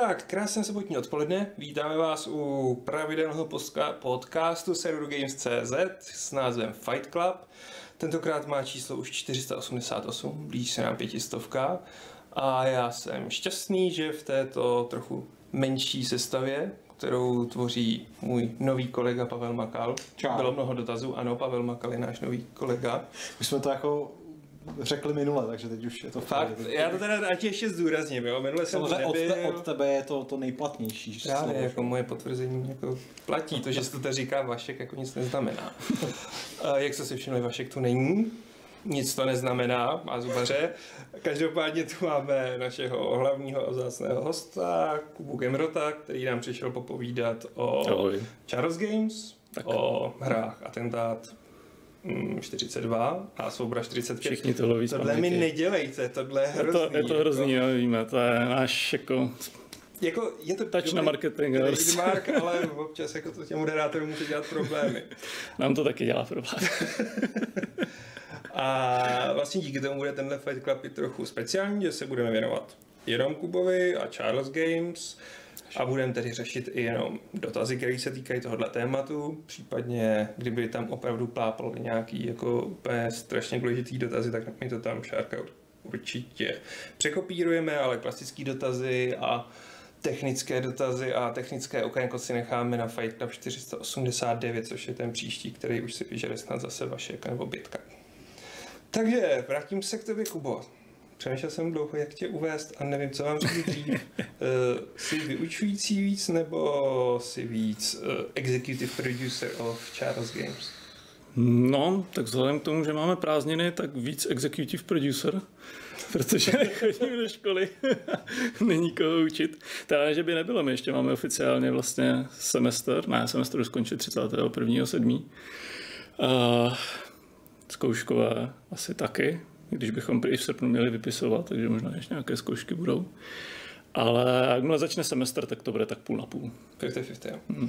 Tak, krásné sobotní odpoledne. Vítáme vás u pravidelného podcastu serveru Games.cz s názvem Fight Club. Tentokrát má číslo už 488, blíž se nám pětistovka. A já jsem šťastný, že v této trochu menší sestavě, kterou tvoří můj nový kolega Pavel Makal. Čau. Bylo mnoho dotazů, ano, Pavel Makal je náš nový kolega. My jsme to jako řekli minule, takže teď už je to Fakt, pohodě. já to teda ať ještě zdůrazním, jo, minule jsem Samozřejmě to od, nebyl. te, od tebe je to to nejplatnější Právě slovo. jako moje potvrzení jako platí. To, že se to tady říká Vašek, jako nic neznamená. A jak jste si všimli, Vašek tu není. Nic to neznamená, má zubaře. Každopádně tu máme našeho hlavního a vzácného hosta, Kubu Gemrota, který nám přišel popovídat o. Charles Games, tak. o hrách Atentát 42 a Soubra 45. Všichni to loví Tohle mi nedělejte, tohle je Je hrozný. to, je to hrozný, no, víme, to je náš jako Jako, je to Touch na marketing, trademark, ale občas jako to těm moderátorům může dělat problémy. nám to taky dělá problém. A vlastně díky tomu bude tenhle Fight Club i trochu speciální, že se budeme věnovat jenom Kubovi a Charles Games a budeme tedy řešit i jenom dotazy, které se týkají tohohle tématu, případně kdyby tam opravdu plápal nějaký jako úplně strašně důležitý dotazy, tak my to tam Šárka určitě překopírujeme, ale klasický dotazy a technické dotazy a technické okénko si necháme na Fight Club 489, což je ten příští, který už si vyžere snad zase Vašek nebo Bětka. Takže vrátím se k tobě, Kubo. Přemýšlel jsem dlouho, jak tě uvést a nevím, co mám říct dřív. Uh, jsi vyučující víc nebo jsi víc uh, executive producer of Charles Games? No, tak vzhledem k tomu, že máme prázdniny, tak víc executive producer, protože nechodím do školy, není koho učit. Teda že by nebylo, my ještě máme oficiálně vlastně semestr, ne, semestr už skončil 31.7. Uh, zkouškové asi taky, když bychom prý v srpnu měli vypisovat, takže možná ještě nějaké zkoušky budou. Ale jakmile začne semestr, tak to bude tak půl na půl. 50-50, jo.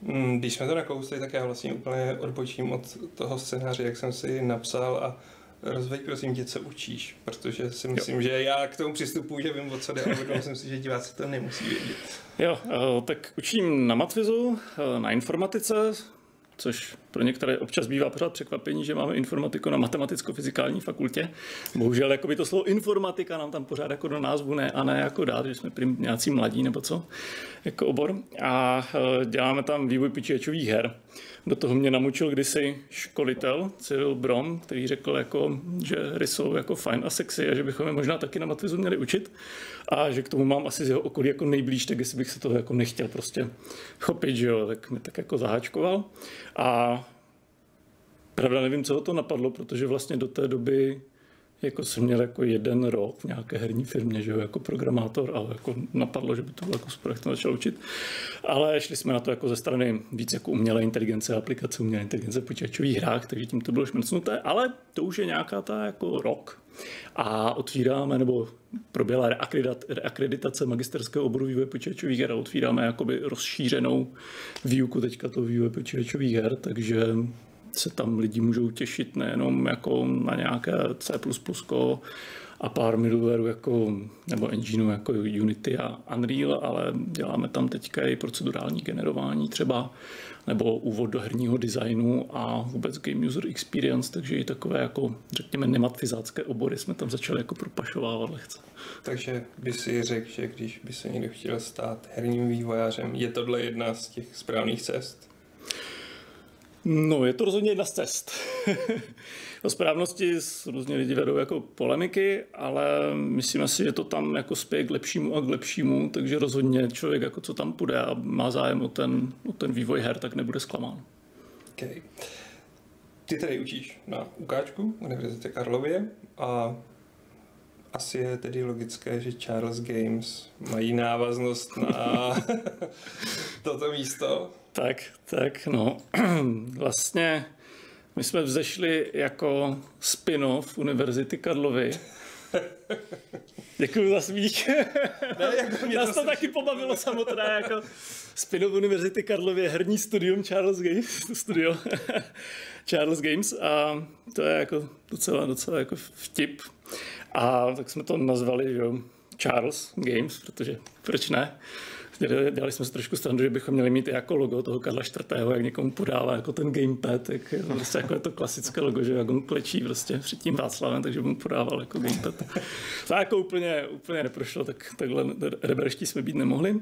Mm, Když jsme to nakousli, tak já vlastně úplně odbočím od toho scénáře, jak jsem si napsal a rozveď prosím tě, co učíš, protože si myslím, jo. že já k tomu přistupuji, že vím, o co jde, ale jsem si, že diváci to nemusí vědět. Jo, eh, tak učím na matfizu, eh, na informatice, což pro některé občas bývá pořád překvapení, že máme informatiku na matematicko-fyzikální fakultě. Bohužel jako by to slovo informatika nám tam pořád jako do názvu ne a ne jako dát, že jsme prým nějací mladí nebo co, jako obor. A eh, děláme tam vývoj počítačových her. Do toho mě namučil kdysi školitel Cyril Brom, který řekl, jako, že hry jsou jako fajn a sexy a že bychom je možná taky na matfizu měli učit a že k tomu mám asi z jeho okolí jako nejblíž, tak jestli bych se toho jako nechtěl prostě chopit, že jo, tak mi tak jako zaháčkoval. A pravda nevím, co ho to napadlo, protože vlastně do té doby jako jsem měl jako jeden rok v nějaké herní firmě, že jo, jako programátor, ale jako napadlo, že by to bylo jako super, to začal učit. Ale šli jsme na to jako ze strany víc jako umělé inteligence, aplikace umělé inteligence v počítačových hrách, takže tím to bylo šmrcnuté, ale to už je nějaká ta jako rok. A otvíráme, nebo proběhla reakreditace magisterského oboru vývoje počítačových her a otvíráme jakoby rozšířenou výuku teďka toho vývoje počítačových her, takže se tam lidi můžou těšit nejenom jako na nějaké C++ a pár middlewareu jako, nebo engineu jako Unity a Unreal, ale děláme tam teďka i procedurální generování třeba, nebo úvod do herního designu a vůbec game user experience, takže i takové jako, řekněme, nematfizácké obory jsme tam začali jako propašovávat lehce. Takže by si řekl, že když by se někdo chtěl stát herním vývojářem, je tohle jedna z těch správných cest? No, je to rozhodně jedna z cest. o správnosti různě lidi vedou jako polemiky, ale myslíme si, že to tam jako spěje k lepšímu a k lepšímu, takže rozhodně člověk, jako co tam půjde a má zájem o ten, o ten vývoj her, tak nebude zklamán. Okay. Ty tady učíš na UKčku, Univerzitě Karlově a asi je tedy logické, že Charles Games mají návaznost na toto místo. Tak, tak, no. Vlastně my jsme vzešli jako spin-off Univerzity Karlovy. Děkuji za smích. Ne, jako mě Nás to to taky pobavilo samotné, jako spin-off Univerzity Karlově herní studium Charles Games, studio Charles Games a to je jako docela, docela jako vtip. A tak jsme to nazvali, že jo, Charles Games, protože proč ne? Dělali jsme si trošku strandu, že bychom měli mít jako logo toho Karla IV., jak někomu podává jako ten gamepad, je prostě jako je to klasické logo, že jak on klečí prostě před tím Václavem, takže mu podával jako gamepad. To jako úplně, úplně neprošlo, tak takhle reberští jsme být nemohli.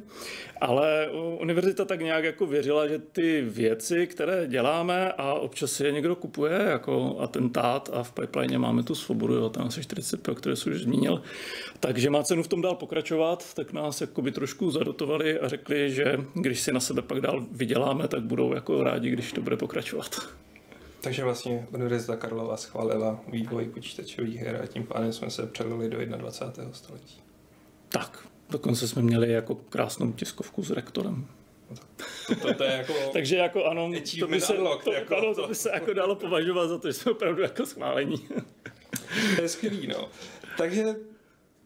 Ale univerzita tak nějak jako věřila, že ty věci, které děláme a občas je někdo kupuje, jako atentát a v pipeline máme tu svobodu, jo, tam asi 40, o které jsem už zmínil, takže má cenu v tom dál pokračovat, tak nás jako by trošku zadotovali a řekli, že když si na sebe pak dál vyděláme, tak budou jako rádi, když to bude pokračovat. Takže vlastně Univerzita Karlova schválila vývoj počítačových her a tím pádem jsme se přelili do 21. století. Tak, dokonce jsme měli jako krásnou tiskovku s rektorem. To, to, to je jako Takže jako ano, to by, se, unlocked, to, jako ano, to. to by se jako dalo považovat za to, že jsme opravdu jako schválení. To je skvělý, no. Takže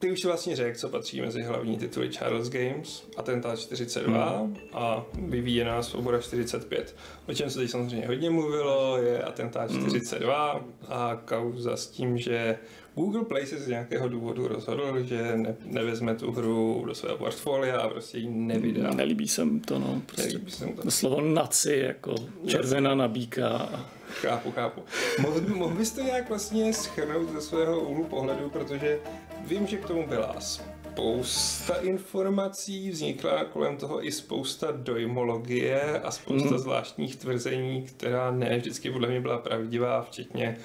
ty už vlastně řekl, co patří mezi hlavní tituly Charles Games, Atentát 42 hmm. a vyvíjená svoboda 45. O čem se teď samozřejmě hodně mluvilo, je Atentát 42 a kauza s tím, že Google Play se z nějakého důvodu rozhodl, že ne, nevezme tu hru do svého portfolia a prostě ji nevydá. Nelíbí se mu to, no. Prostě Nelíbí se mu to. slovo naci, jako červená nabíka. Chápu, chápu. Mohl, mohl bys to nějak vlastně schrnout ze svého úhlu pohledu, protože vím, že k tomu byla spousta informací, vznikla kolem toho i spousta dojmologie a spousta mm. zvláštních tvrzení, která ne vždycky podle mě byla pravdivá, včetně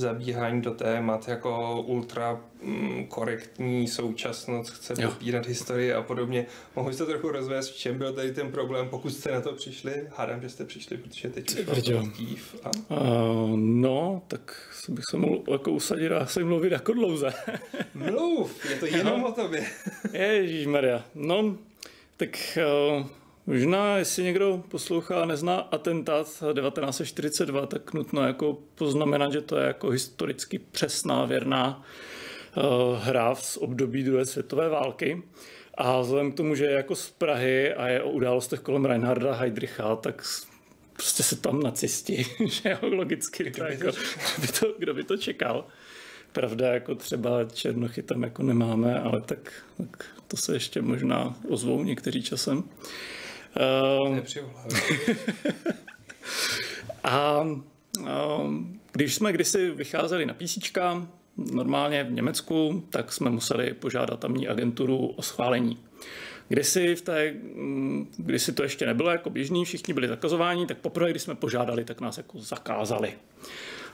zabíhání do témat jako ultra mm, korektní současnost, chce Jo. popírat historii a podobně. Mohu to trochu rozvést, v čem byl tady ten problém, pokud jste na to přišli? Hádám, že jste přišli, protože teď už brďo. mám kýv a Uh, no, tak bych se mohl jako usadit a se mluvit jako dlouze. Mluv, je to jenom o tobě. Ježíš Maria. No, tak uh, možná, jestli někdo poslouchá a nezná atentát 1942, tak nutno jako poznamenat, že to je jako historicky přesná, věrná uh, hra z období druhé světové války. A vzhledem k tomu, že je jako z Prahy a je o událostech kolem Reinharda Heydricha, tak prostě se tam nacisti, že jo, logicky, Kdo to by jako, to kdo, by to, kdo by to čekal. Pravda, jako třeba černochy tam jako nemáme, ale tak, tak to se ještě možná ozvou někteří časem. Uh, Nepřivolávám. a um, když jsme kdysi vycházeli na PC, normálně v Německu, tak jsme museli požádat tamní agenturu o schválení. Kdysi, v té, mm, kdysi to ještě nebylo jako běžný, všichni byli zakazováni, tak poprvé, když jsme požádali, tak nás jako zakázali.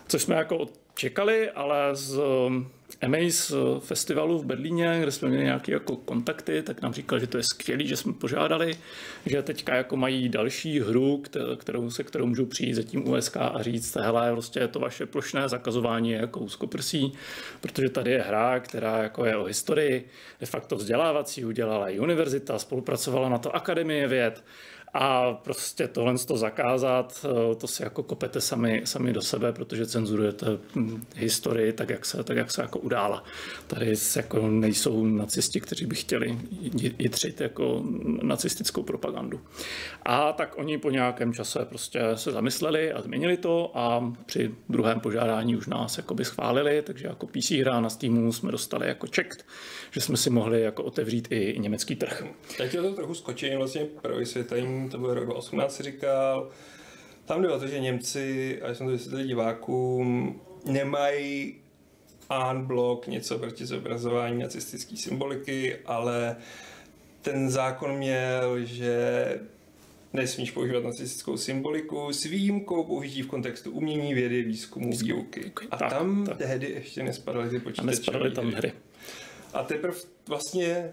Což jsme jako čekali, ale z um, Amaze festivalu v Berlíně, kde jsme měli nějaké jako kontakty, tak nám říkal, že to je skvělý, že jsme požádali, že teďka jako mají další hru, kte- kterou se kterou můžou přijít za tím USK a říct, hele, prostě je to vaše plošné zakazování jako úzkoprsí, protože tady je hra, která jako je o historii, de facto vzdělávací, udělala i univerzita, spolupracovala na to Akademie věd, a prostě tohle to zakázat, eh, to si jako kopete sami, sami do sebe, protože cenzurujete hm, historii tak, jak se, tak, jak se jako udála. Tady jako nejsou nacisti, kteří by chtěli jitřit jako nacistickou propagandu. A tak oni po nějakém čase prostě se zamysleli a změnili to a při druhém požádání už nás jakoby schválili, takže jako PC hra na Steamu jsme dostali jako checked, že jsme si mohli jako otevřít i německý trh. Chtěl to trochu skočím vlastně pro vysvětlení, to byl rok 2018 si říkal. Tam jde o to, že Němci, a jsem to vysvětlil divákům, nemají unblock něco proti zobrazování nacistické symboliky, ale ten zákon měl, že nesmíš používat nacistickou symboliku s výjimkou použití v kontextu umění, vědy, výzkumu, výuky. A tak, tam tak. tehdy ještě nespadaly ty A počítačové nespadaly tam hry. A teprve vlastně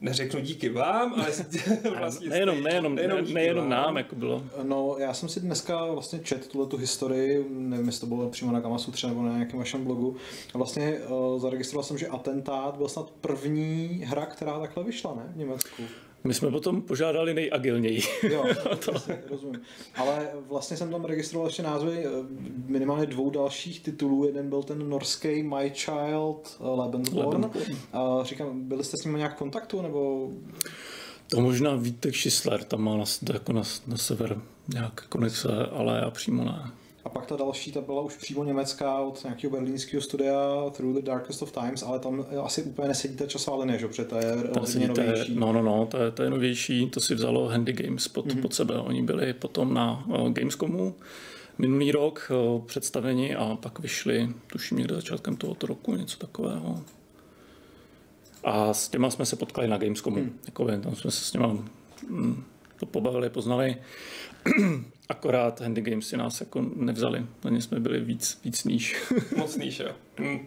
neřeknu díky vám, ale vlastně Nejenom, nejenom, nejenom, nejenom vám. nám, jako bylo. No, já jsem si dneska vlastně čet tuhle tu historii, nevím, jestli to bylo přímo na Kamasutře nebo na nějakém vašem blogu. A vlastně uh, zaregistroval jsem, že Atentát byl snad první hra, která takhle vyšla, ne? V Německu. My jsme potom požádali nejagilněji. Jo, jasně, rozumím. Ale vlastně jsem tam registroval ještě názvy eh, minimálně dvou dalších titulů. Jeden byl ten norský My Child eh, Lebensborn. Lebensborn. A říkám, byli jste s ním nějak v kontaktu, nebo To možná Vítek Šisler tam má na, jako na, na sever nějak konexe, ale já přímo ne. Pak ta další, ta byla už přímo německá od nějakého berlínského studia Through the Darkest of Times, ale tam asi úplně nesedí ta časová linie, že? protože to je relativně novější. No, no, no, to je, to je novější, to si vzalo Handy Games pod, mm-hmm. pod sebe. Oni byli potom na uh, Gamescomu minulý rok uh, představeni a pak vyšli, tuším někde začátkem tohoto roku, něco takového. A s těma jsme se potkali na Gamescomu. Hmm. Jako, tam jsme se s těma mm, to pobavili, poznali. Akorát Handy Games si nás jako nevzali. Na ně jsme byli víc, víc níž. Moc níž, jo. Hmm.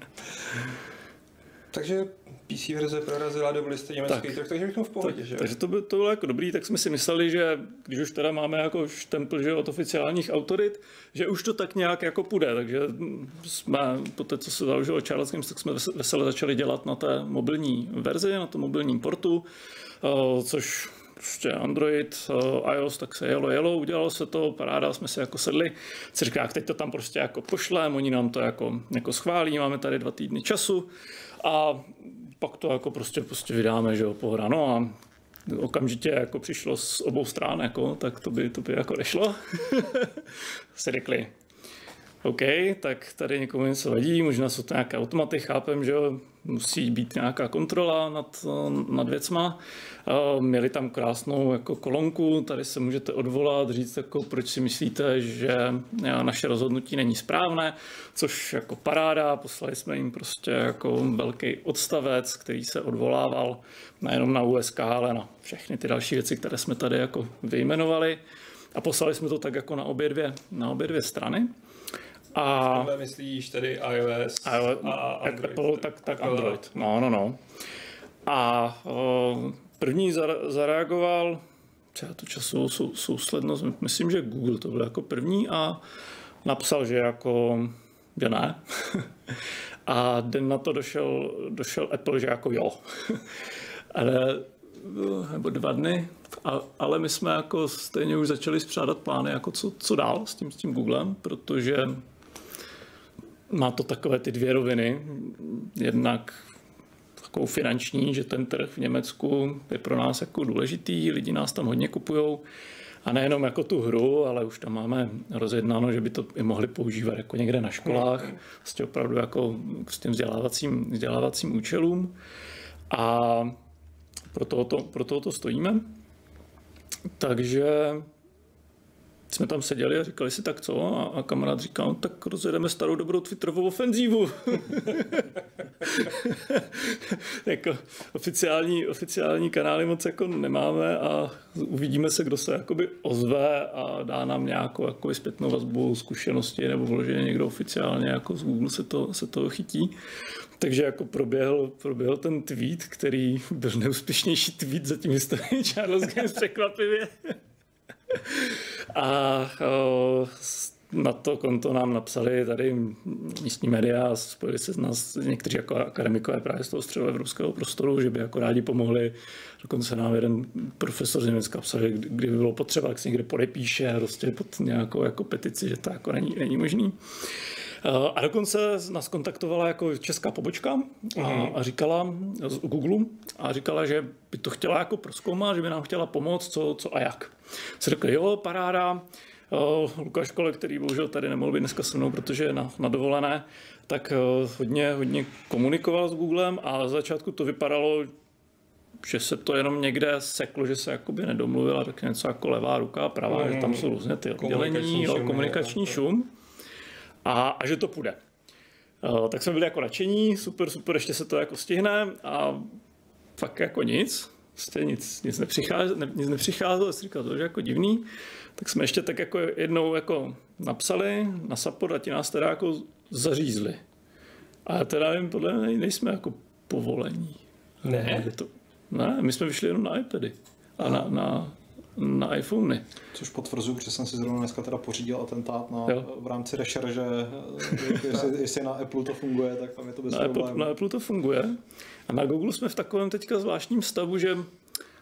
Takže PC verze prorazila do listy německý tak, trh, takže bychom v pohodě, tak, že? Takže to, by, to bylo jako dobrý, tak jsme si mysleli, že když už teda máme jako štempl že od oficiálních autorit, že už to tak nějak jako půjde, takže jsme po té, co se založilo Charles Games, tak jsme veselé začali dělat na té mobilní verzi, na tom mobilním portu, eh, což prostě Android, uh, iOS, tak se jelo, jelo, udělalo se to, paráda, jsme se jako sedli, si říká, teď to tam prostě jako pošlem, oni nám to jako, jako schválí, máme tady dva týdny času a pak to jako prostě, prostě vydáme, že jo, pohoda. No a okamžitě jako přišlo z obou stran, jako, tak to by, to by jako nešlo. si řekli, OK, tak tady někomu něco vadí, možná jsou to nějaké automaty, chápem, že musí být nějaká kontrola nad, nad věcma. Měli tam krásnou jako kolonku, tady se můžete odvolat, říct, jako, proč si myslíte, že naše rozhodnutí není správné, což jako paráda, poslali jsme jim prostě jako velký odstavec, který se odvolával nejenom na USK, ale na všechny ty další věci, které jsme tady jako vyjmenovali. A poslali jsme to tak jako na obě dvě, na obě dvě strany. A Tohle myslíš tedy iOS, iOS a Android? Apple, tak, tak Android. No, no, no. A o, první zareagoval, třeba to časovou sou, souslednost, myslím, že Google to byl jako první a napsal, že jako, že ne. a den na to došel, došel Apple, že jako jo. Ale nebo dva dny, a, ale my jsme jako stejně už začali spřádat plány, jako co, co dál s tím, s tím Googlem, protože má to takové ty dvě roviny. Jednak takovou finanční, že ten trh v Německu je pro nás jako důležitý, lidi nás tam hodně kupují. A nejenom jako tu hru, ale už tam máme rozjednáno, že by to i mohli používat jako někde na školách, vlastně opravdu jako s tím vzdělávacím, vzdělávacím účelům. A pro tohoto, pro tohoto stojíme. Takže jsme tam seděli a říkali si tak co a, a kamarád říkal, no, tak rozjedeme starou dobrou Twitterovou ofenzívu. jako oficiální, oficiální kanály moc jako nemáme a uvidíme se, kdo se jakoby ozve a dá nám nějakou jakoby zpětnou vazbu, zkušenosti nebo vloženě někdo oficiálně jako z Google se to, se toho chytí. Takže jako proběhl, proběhl ten tweet, který byl neúspěšnější tweet zatím historii Charles Games překvapivě. A na to konto nám napsali tady místní média a spojili se s nás někteří jako akademikové právě z toho středoevropského prostoru, že by jako rádi pomohli. Dokonce nám jeden profesor z Německa psal, že kdyby bylo potřeba, tak se někde podepíše prostě pod nějakou jako petici, že to jako není, není možný. A dokonce nás kontaktovala jako česká pobočka a, mhm. a říkala z Google a říkala, že by to chtěla jako proskoumat, že by nám chtěla pomoct, co, co a jak. Se řekli, jo, paráda, Lukáš Kole, který bohužel tady nemohl být dneska se mnou, protože je na, na dovolené, tak hodně, hodně komunikoval s Googlem a za začátku to vypadalo, že se to jenom někde seklo, že se jakoby nedomluvila, tak něco jako levá ruka, pravá, mm. že tam jsou různě ty oddělení, jo, komunikační šum a, a že to půjde. Uh, tak jsme byli jako nadšení, super, super, ještě se to jako stihne a fakt jako nic, prostě nic, nic, nepřicházelo, ne, nic nepřicházelo, jsem říkal, to je jako divný, tak jsme ještě tak jako jednou jako napsali na support a ti nás teda jako zařízli. A teda nevím, podle mě nejsme jako povolení. Ne? To, ne, my jsme vyšli jenom na iPady a na, na, na iPhony. Což potvrzuju, protože jsem si zrovna dneska teda pořídil atentát na, v rámci rešerže, jestli, jestli na Apple to funguje, tak tam je to bez na Apple, na Apple to funguje. A na Google jsme v takovém teďka zvláštním stavu, že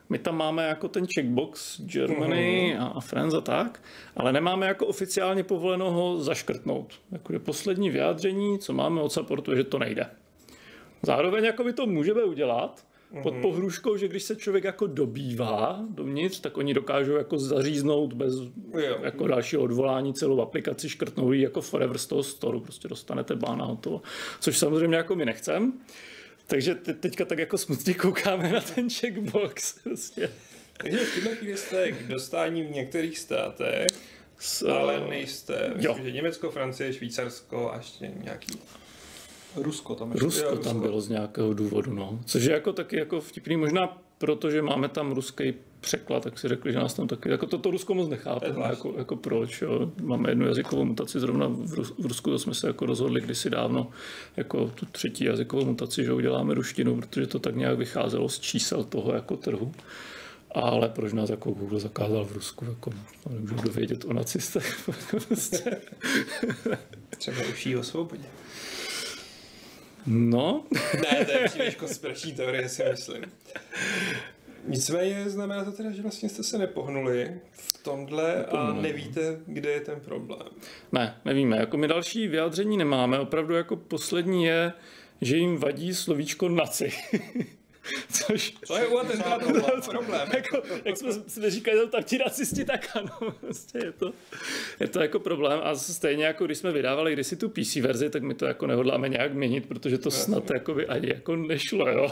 my tam máme jako ten checkbox Germany mm. a Friends a tak, ale nemáme jako oficiálně povoleno ho zaškrtnout. Jako poslední vyjádření, co máme od supportu, je, že to nejde. Zároveň jako by to můžeme udělat, pod pohruškou, že když se člověk jako dobývá dovnitř, tak oni dokážou jako zaříznout bez Jo. jako dalšího odvolání celou aplikaci, škrtnou ji jako forever z toho storu, prostě dostanete bána hotovo. Což samozřejmě jako my nechcem. Takže te- teďka tak jako smutně koukáme na ten checkbox. Prostě. Takže v tuhle chvíli jste k dostání v některých státech, S, ale nejste. jo. Myslím, že Německo, Francie, Švýcarsko a ještě nějaký. Rusko tam ještě. Rusko tam bylo z nějakého důvodu, no. Což je jako taky jako vtipný, možná protože máme tam ruský překlad, tak si řekli, že nás tam taky, jako to, to Rusko moc nechápe, zvláštní. jako, jako proč, jo. Máme jednu jazykovou mutaci zrovna v, Rus, v Rusku, to jsme se jako rozhodli kdysi dávno, jako tu třetí jazykovou mutaci, že uděláme ruštinu, protože to tak nějak vycházelo z čísel toho jako trhu. Ale proč nás jako Google zakázal v Rusku, jako to nemůžu dovědět o nacistech. Prostě. Třeba uší o svobodě. No, Ne, to je příliš konspirační teorie, si myslím. Nicméně znamená to teda, že vlastně jste se nepohnuli v tomhle a ne. nevíte, kde je ten problém. Ne, nevíme. Jako my další vyjádření nemáme. Opravdu jako poslední je, že jim vadí slovíčko naci. Což To je u atentátu problém. jako, jak jsme si říkali, tam ti nacisti, tak ano, prostě je to, je to jako problém a stejně jako když jsme vydávali kdysi tu PC verzi, tak my to jako nehodláme nějak měnit, protože to snad jako by ani jako nešlo, jo.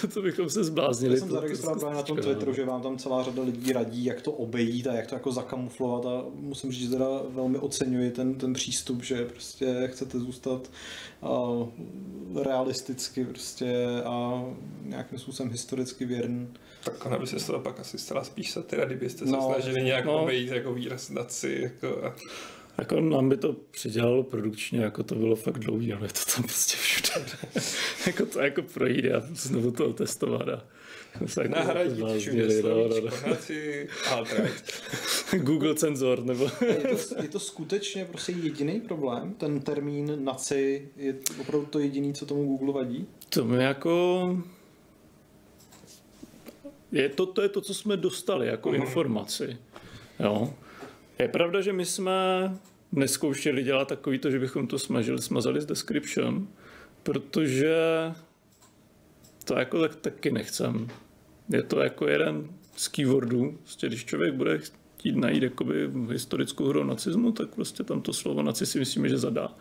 to, to bychom se zbláznili. Já jsem to- zaregistroval to- na tom to- Twitteru, že vám tam celá řada lidí radí, jak to obejít a jak to jako zakamuflovat a musím říct, že teda velmi oceňuji ten, ten přístup, že prostě chcete zůstat uh, realisticky prostě a nějakým způsobem historicky věrný. Tak ona by se z toho pak asi stala spíš satira, kdybyste se No, snažili nějak no. obejít jako výraz naci. Jako a... Jako nám by to přidělalo produkčně, jako to bylo fakt dlouhý, ale je to tam prostě všude. jako to jako projít a znovu to otestovat a se jako Nahradit všude no, no, no. slovíčko naci, alt-right. Google cenzor, nebo Je to, je to skutečně prostě jediný problém? Ten termín naci je opravdu to jediný, co tomu Google vadí? to mi jako... Je to, to je to, co jsme dostali jako informaci. Jo. Je pravda, že my jsme neskoušeli dělat takový to, že bychom to smažili, smazali z description, protože to jako tak taky nechcem. Je to jako jeden z keywordů. Prostě, když člověk bude chtít najít jakoby historickou hru nacismu, tak prostě tam to slovo naci si myslíme, že zadá.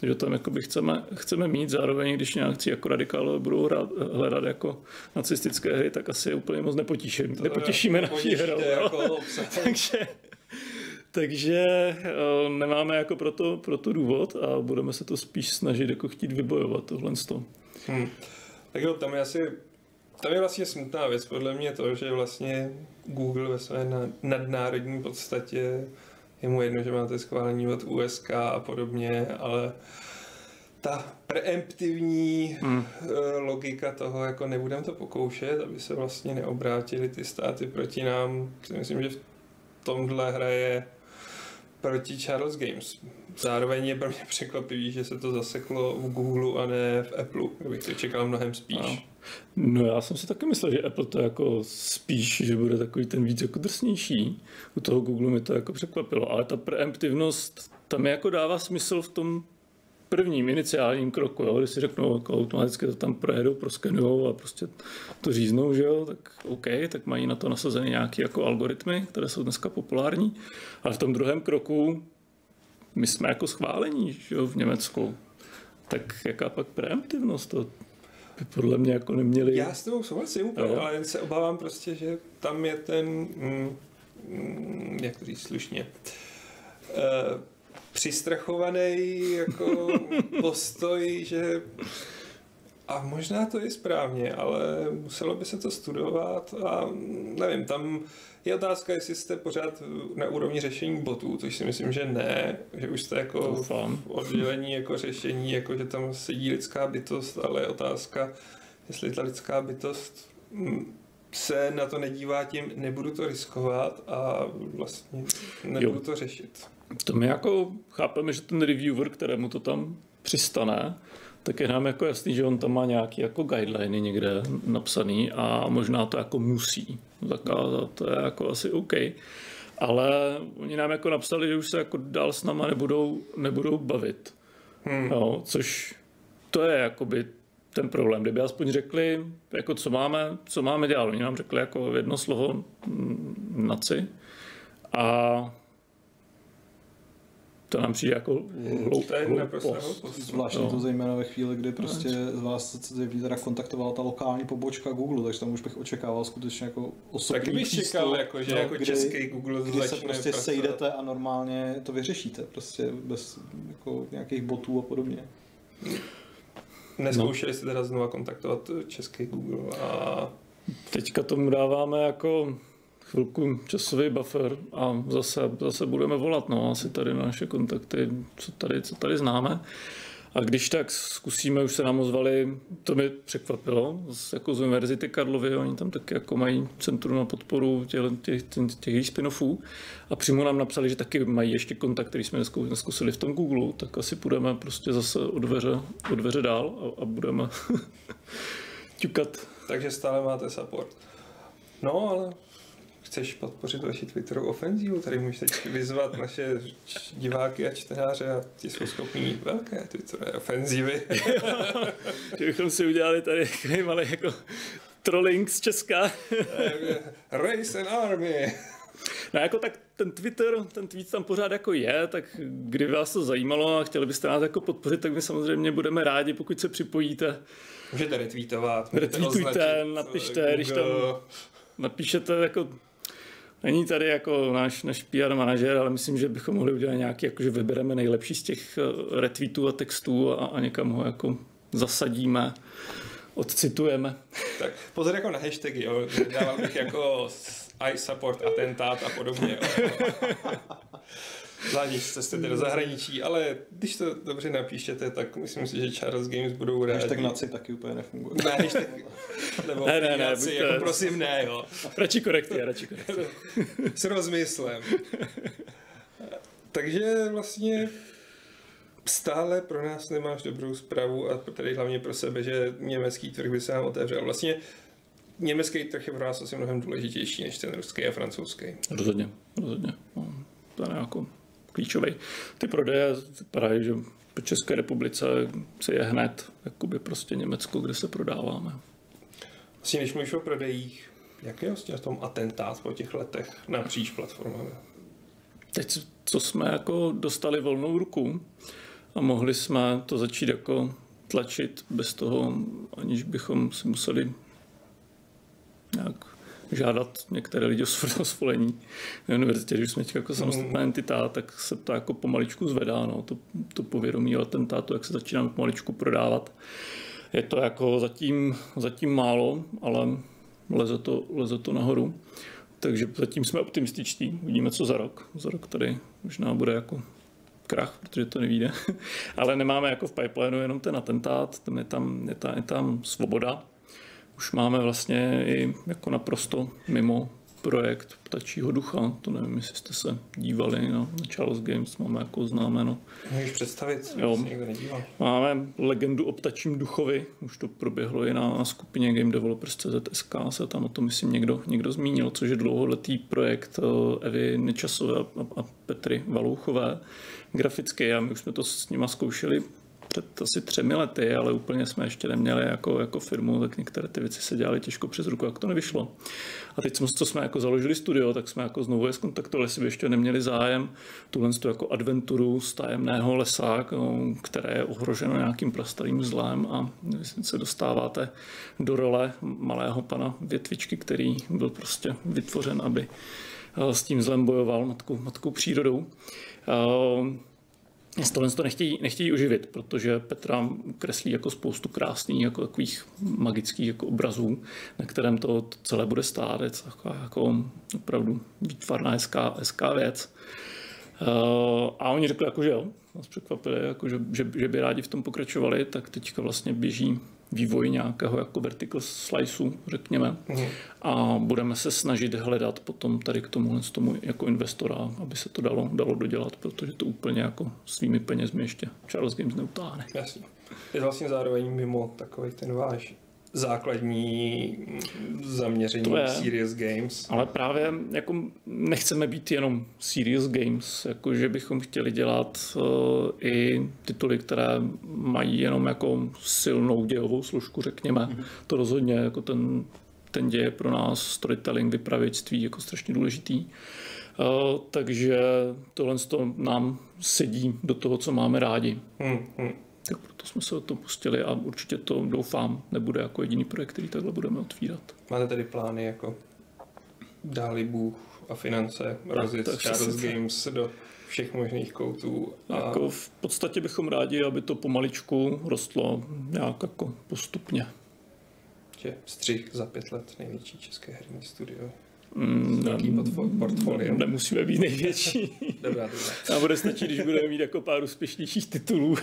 Takže tam jakoby chceme, chceme mít zároveň, když nějakci jako radikálové budou hrát, hledat jako nacistické hry, tak asi je úplně moc nepotíším, nepotěšíme naší hrou. Jako obsah. Takže, takže eh, nemáme jako proto, proto důvod a budeme se to spíš snažit jako chtít vybojovat tohle z toho. Hmm. Tak jo, tam je asi, tam je vlastně smutná věc, podle mě to, že vlastně Google ve své na- nadnárodní podstatě je mu jedno, že máte schválení od USK a podobně, ale ta preemptivní Hmm. eh, logika toho, jako nebudeme to pokoušet, aby se vlastně neobrátili ty státy proti nám, si myslím, že v tomhle hraje proti Charles Games. Zároveň je pro mě překvapivý, že se to zaseklo v Google a ne v Apple, kdybych to čekal mnohem spíš. Ano. No já jsem si taky myslel, že Apple to jako spíš, že bude takový ten víc jako drsnější. U toho Google mi to jako překvapilo, ale ta preemptivnost tam jako dává smysl v tom prvním iniciálním kroku, jo, kdy si řeknou, jako automaticky to tam projedou, proskenujou a prostě to říznou, že jo, tak OK, tak mají na to nasazeny nějaké jako algoritmy, které jsou dneska populární, ale v tom druhém kroku my jsme jako schválení, že jo, v Německu. Tak jaká pak preemptivnost? To by podle mě jako neměli... Já s tebou souhlasím úplně, Jo. ale jen se obávám prostě, že tam je ten, mm, mm, jak to říct slušně, uh, přistrachovaný jako postoj, že a možná to je správně, ale muselo by se to studovat a nevím, tam je otázka, jestli jste pořád na úrovni řešení botů, což si myslím, že ne, že už jste jako Doufám. v oddělení jako řešení, jako že tam sedí lidská bytost, ale je otázka, jestli ta lidská bytost mm, se na to nedívá tím, nebudu to riskovat a vlastně nebudu Jo. to řešit. To my jako chápeme, že ten reviewer, kterému to tam přistane, tak je nám jako jasný, že on tam má nějaký jako guideliny někde napsaný a možná to jako musí zakázat, to je jako asi OK. Ale oni nám jako napsali, že už se jako dál s náma nebudou, nebudou bavit. Hmm. Jo, což to je jakoby ten problém. Kdyby aspoň řekli, jako co máme, co máme dělat. Oni nám řekli jako jedno slovo mm, naci a to nám přijde jako hlou, To je hloupost. No. to zejména ve chvíli, kdy prostě z vás zjevně teda kontaktovala ta lokální pobočka Google, takže tam už bych očekával skutečně jako osobní Taky bych přístup, čekal, jako, že no, jako český Google kdy se prostě pracovat. sejdete a normálně to vyřešíte, prostě bez jako nějakých botů a podobně. Neskoušeli jste teda znova kontaktovat český Google a Teďka tomu dáváme jako chvilku časový buffer a zase, zase budeme volat, no, asi tady na naše kontakty, co tady, co tady známe. A když tak zkusíme, už se nám ozvali, to mě překvapilo, z, jako z Univerzity Karlovy, oni tam taky jako mají centrum na podporu těch, těch, těch, těch spin-offů a přímo nám napsali, že taky mají ještě kontakt, který jsme neskusili v tom Google, tak asi půjdeme prostě zase od dveře, od dveře dál a, a budeme ťukat takže stále máte support. No, ale chceš podpořit vaši Twitterovou ofenzívu, tady můžeš teď vyzvat naše diváky a čtenáře a ti jsou schopní velké Twitterové ofenzívy. že bychom si udělali tady takový malý jako trolling z Česka. Race and Army. No jako tak ten Twitter, ten tweet tam pořád jako je, tak kdyby vás to zajímalo a chtěli byste nás jako podpořit, tak my samozřejmě budeme rádi, pokud se připojíte. Můžete retweetovat. můžete Retweetujte, označit, napište, eh, když tam- Google. Napíšete jako Není tady jako náš, náš PR manažer, ale myslím, že bychom mohli udělat nějaký, jako že vybereme nejlepší z těch eh, retweetů a textů a, a někam ho jako zasadíme, odcitujeme. Tak pozor jako na hashtagy, jo. Dával bych jako I support atentát a podobně. Jo. Zvlášť, když jste do zahraničí, ale když to dobře napíšete, tak myslím si, že Charles Games budou rádi. Hashtag naci taky úplně nefunguje. Ne, hashtag, nebo Ne, ne, ne, buďte- jako prosím ne, jo. Radši korektně, radši korektně. S rozmyslem. Takže vlastně stále pro nás nemáš dobrou zprávu a tady hlavně pro sebe, že německý trh by se nám otevřel. Vlastně německý trh je pro nás asi mnohem důležitější než ten ruský a francouzský. Rozhodně, rozhodně. No, to je jako klíčový. Ty prodeje vypadají, že po České republice se je hned jakoby prostě Německo, kde se prodáváme. Vlastně když mluvíš o prodejích, jaký je vlastně tom atentát po těch letech napříč platformami? Teď, co jsme jako dostali volnou ruku a mohli jsme to začít jako tlačit bez toho, aniž bychom si museli nějak žádat některé lidi o sv- o svolení na univerzitě, když jsme jako samostatná entita, tak se to jako pomaličku zvedá, no, to, to povědomí o atentátu, jak se začínáme pomaličku prodávat. Je to jako zatím, zatím málo, ale leze to, leze to nahoru. Takže zatím jsme optimističtí, uvidíme, co za rok. Za rok tady možná bude jako krach, protože to nevíde. Ale nemáme jako v pipelineu jenom ten atentát, tam je tam, je tam, je tam svoboda. Už máme vlastně i jako naprosto mimo projekt Ptačího ducha. To nevím, jestli jste se dívali na, na Charles Games, máme jako známeno. Můžeš představit, Jo. někdo nedíval. Máme legendu o ptačím duchovi, už to proběhlo i na skupině Game Developers CZSK, se tam o tom myslím někdo, někdo zmínil, což je dlouholetý projekt eh, Evy Nečasové a, a Petry Valouchové graficky a my už jsme to s nima zkoušeli před asi třemi lety, ale úplně jsme ještě neměli jako, jako firmu, tak některé ty věci se dělaly těžko přes ruku, jak to nevyšlo. A teď, jsme, co jsme jako založili studio, tak jsme jako znovu je skontaktovali, jestli by ještě neměli zájem tuhle tu jako adventuru z tajemného lesa, no, které je ohroženo nějakým prastarým zlem a se dostáváte do role malého pana větvičky, který byl prostě vytvořen, aby eh, s tím zlem bojoval matkou, matkou přírodou. Z tohle to nechtějí, nechtějí uživit, protože Petra kreslí jako spoustu krásných, jako takových magických jako obrazů, na kterém to, to celé bude stát. Je to taková jako opravdu výtvarná, hezká, hezká věc. Uh, a oni řekli, jako, že jo, nás překvapili, jako, že, že, že, by rádi v tom pokračovali, tak teďka vlastně běží vývoj nějakého jako vertical sliceu, řekněme. Mhm. A budeme se snažit hledat potom tady k tomu, tomu jako investora, aby se to dalo, dalo dodělat, protože to úplně jako svými penězmi ještě Charles Games neutáhne. Jasně. Je vlastně zároveň mimo takový ten váš základní zaměření To je. serious games. Ale právě jako nechceme být jenom serious games, jako že bychom chtěli dělat uh, i tituly, které mají jenom jako silnou dějovou složku, řekněme. Mm-hmm. To rozhodně, jako ten, ten děj je pro nás storytelling, vypravěčství jako strašně důležitý. Uh, takže tohle to nám sedí do toho, co máme rádi. Hmm, hmm. Tak proto jsme se o to pustili a určitě to doufám nebude jako jediný projekt, který takhle budeme otvírat. Máte tedy plány jako dáli Bůh a finance rozjet Charles. Games do všech možných koutů. A Jako v podstatě bychom rádi, aby to pomaličku rostlo nějak jako postupně. střih za pět let největší české herní studio. Mm, Velký portfo- portfolio. Nemusíme být největší. Dobrá, dobrá. Nám bude stačit, když budeme mít jako pár úspěšnějších titulů.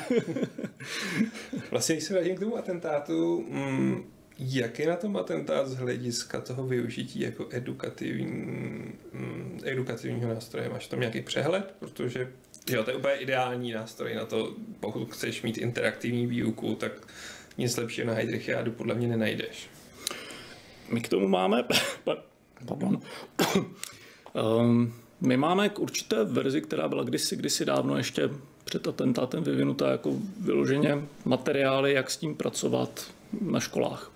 Vlastně, když se vrátím k tomu atentátu, mm, jak je na tom atentát z hlediska toho využití jako edukativní, mm, edukativního nástroje? Máš tam nějaký přehled? Protože jo, to je úplně ideální nástroj na to, pokud chceš mít interaktivní výuku, tak nic lepšího na Heidrichiádu podle mě nenajdeš. My k tomu máme... pa- Pardon. um, my máme k určité verzi, která byla kdysi, kdysi dávno ještě před atentátem vyvinutá jako vyloženě materiály, jak s tím pracovat na školách.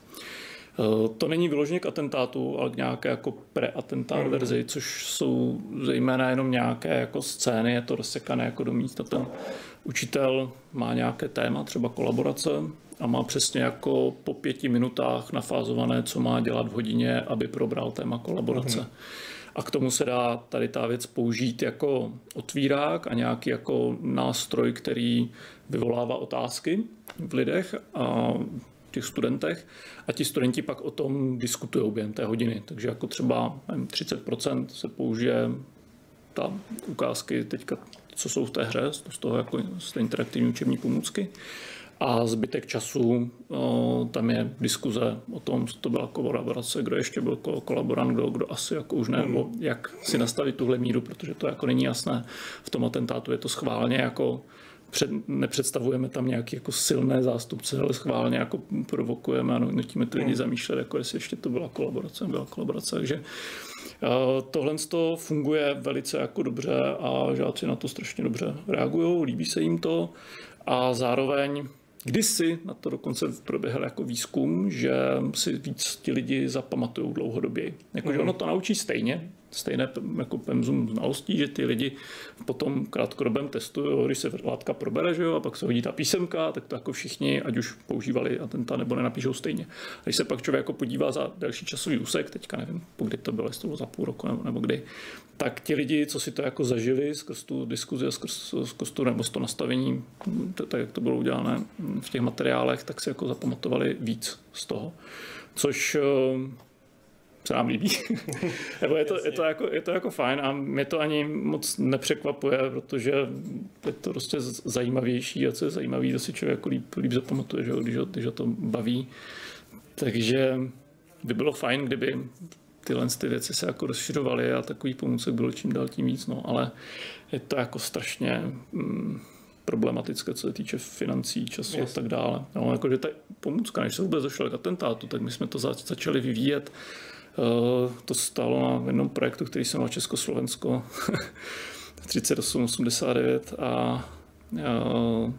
Uh, To není vyloženě k atentátu, ale k nějaké jako preatentát verzi, což jsou zejména jenom nějaké jako scény, je to rozsekané jako do místa. Ten učitel má nějaké téma, třeba kolaborace, a má přesně jako po pěti minutách nafázované, co má dělat v hodině, aby probral téma kolaborace. A k tomu se dá tady ta věc použít jako otvírák a nějaký jako nástroj, který vyvolává otázky v lidech a těch studentech a ti studenti pak o tom diskutují během té hodiny. Takže jako třeba nevím, 30% se použije ta ukázky teďka, co jsou v té hře, z toho jako z té interaktivní učební pomůcky. A zbytek času tam je diskuze o tom, co to byla kolaborace, kdo ještě byl ko- kolaborant, kdo, kdo asi jako už ne, nebo jak si nastavit tuhle míru, protože to jako není jasné. V tom atentátu je to schválně jako před, nepředstavujeme tam nějaký jako silné zástupce, ale schválně jako provokujeme a nutíme ty lidi zamýšlet, jako jestli ještě to byla kolaborace, byla kolaborace. Takže eh, tohle to funguje velice jako dobře a žáci na to strašně dobře reagují, líbí se jim to a zároveň Kdysi na to dokonce proběhl jako výzkum, že si víc ti lidi zapamatují dlouhodobě. Jakože ono to naučí stejně, stejné jako pemzum znalostí, že ty lidi po tom krátkodobém testu, jo, když se látka probere, že jo, a pak se hodí ta písemka, tak to jako všichni, ať už používali atenta nebo nenapíšou stejně. A když se pak člověk jako podívá za delší časový úsek, teďka nevím, po kdy to bylo, jestli to bylo za půl roku nebo, nebo kdy, tak ti lidi, co si to jako zažili skrz tu diskuzi a skrz, skrz tu, nebo to nastavení, tak jak to bylo udělané v těch materiálech, tak si jako zapamatovali víc z toho. Což eh, se nám líbí. Nebo je to, je, to jako, je to jako fajn a mě to ani moc nepřekvapuje, protože je to prostě zajímavější a co je zajímavý, to si člověk jako líp, líp zapamatuje, že, když, ho, když ho to baví. Takže by bylo fajn, kdyby tyhle ty věci se jako rozšiřovaly a takový pomůcek bylo čím dál tím víc, no, ale je to jako strašně mm, problematické, co se týče financí, času a tak dále. No, jakože ta pomůcka, než se vůbec došlo k atentátu, tak my jsme to za, začali vyvíjet to stálo na jednom projektu, který jsem měl Československo 3889 a eh,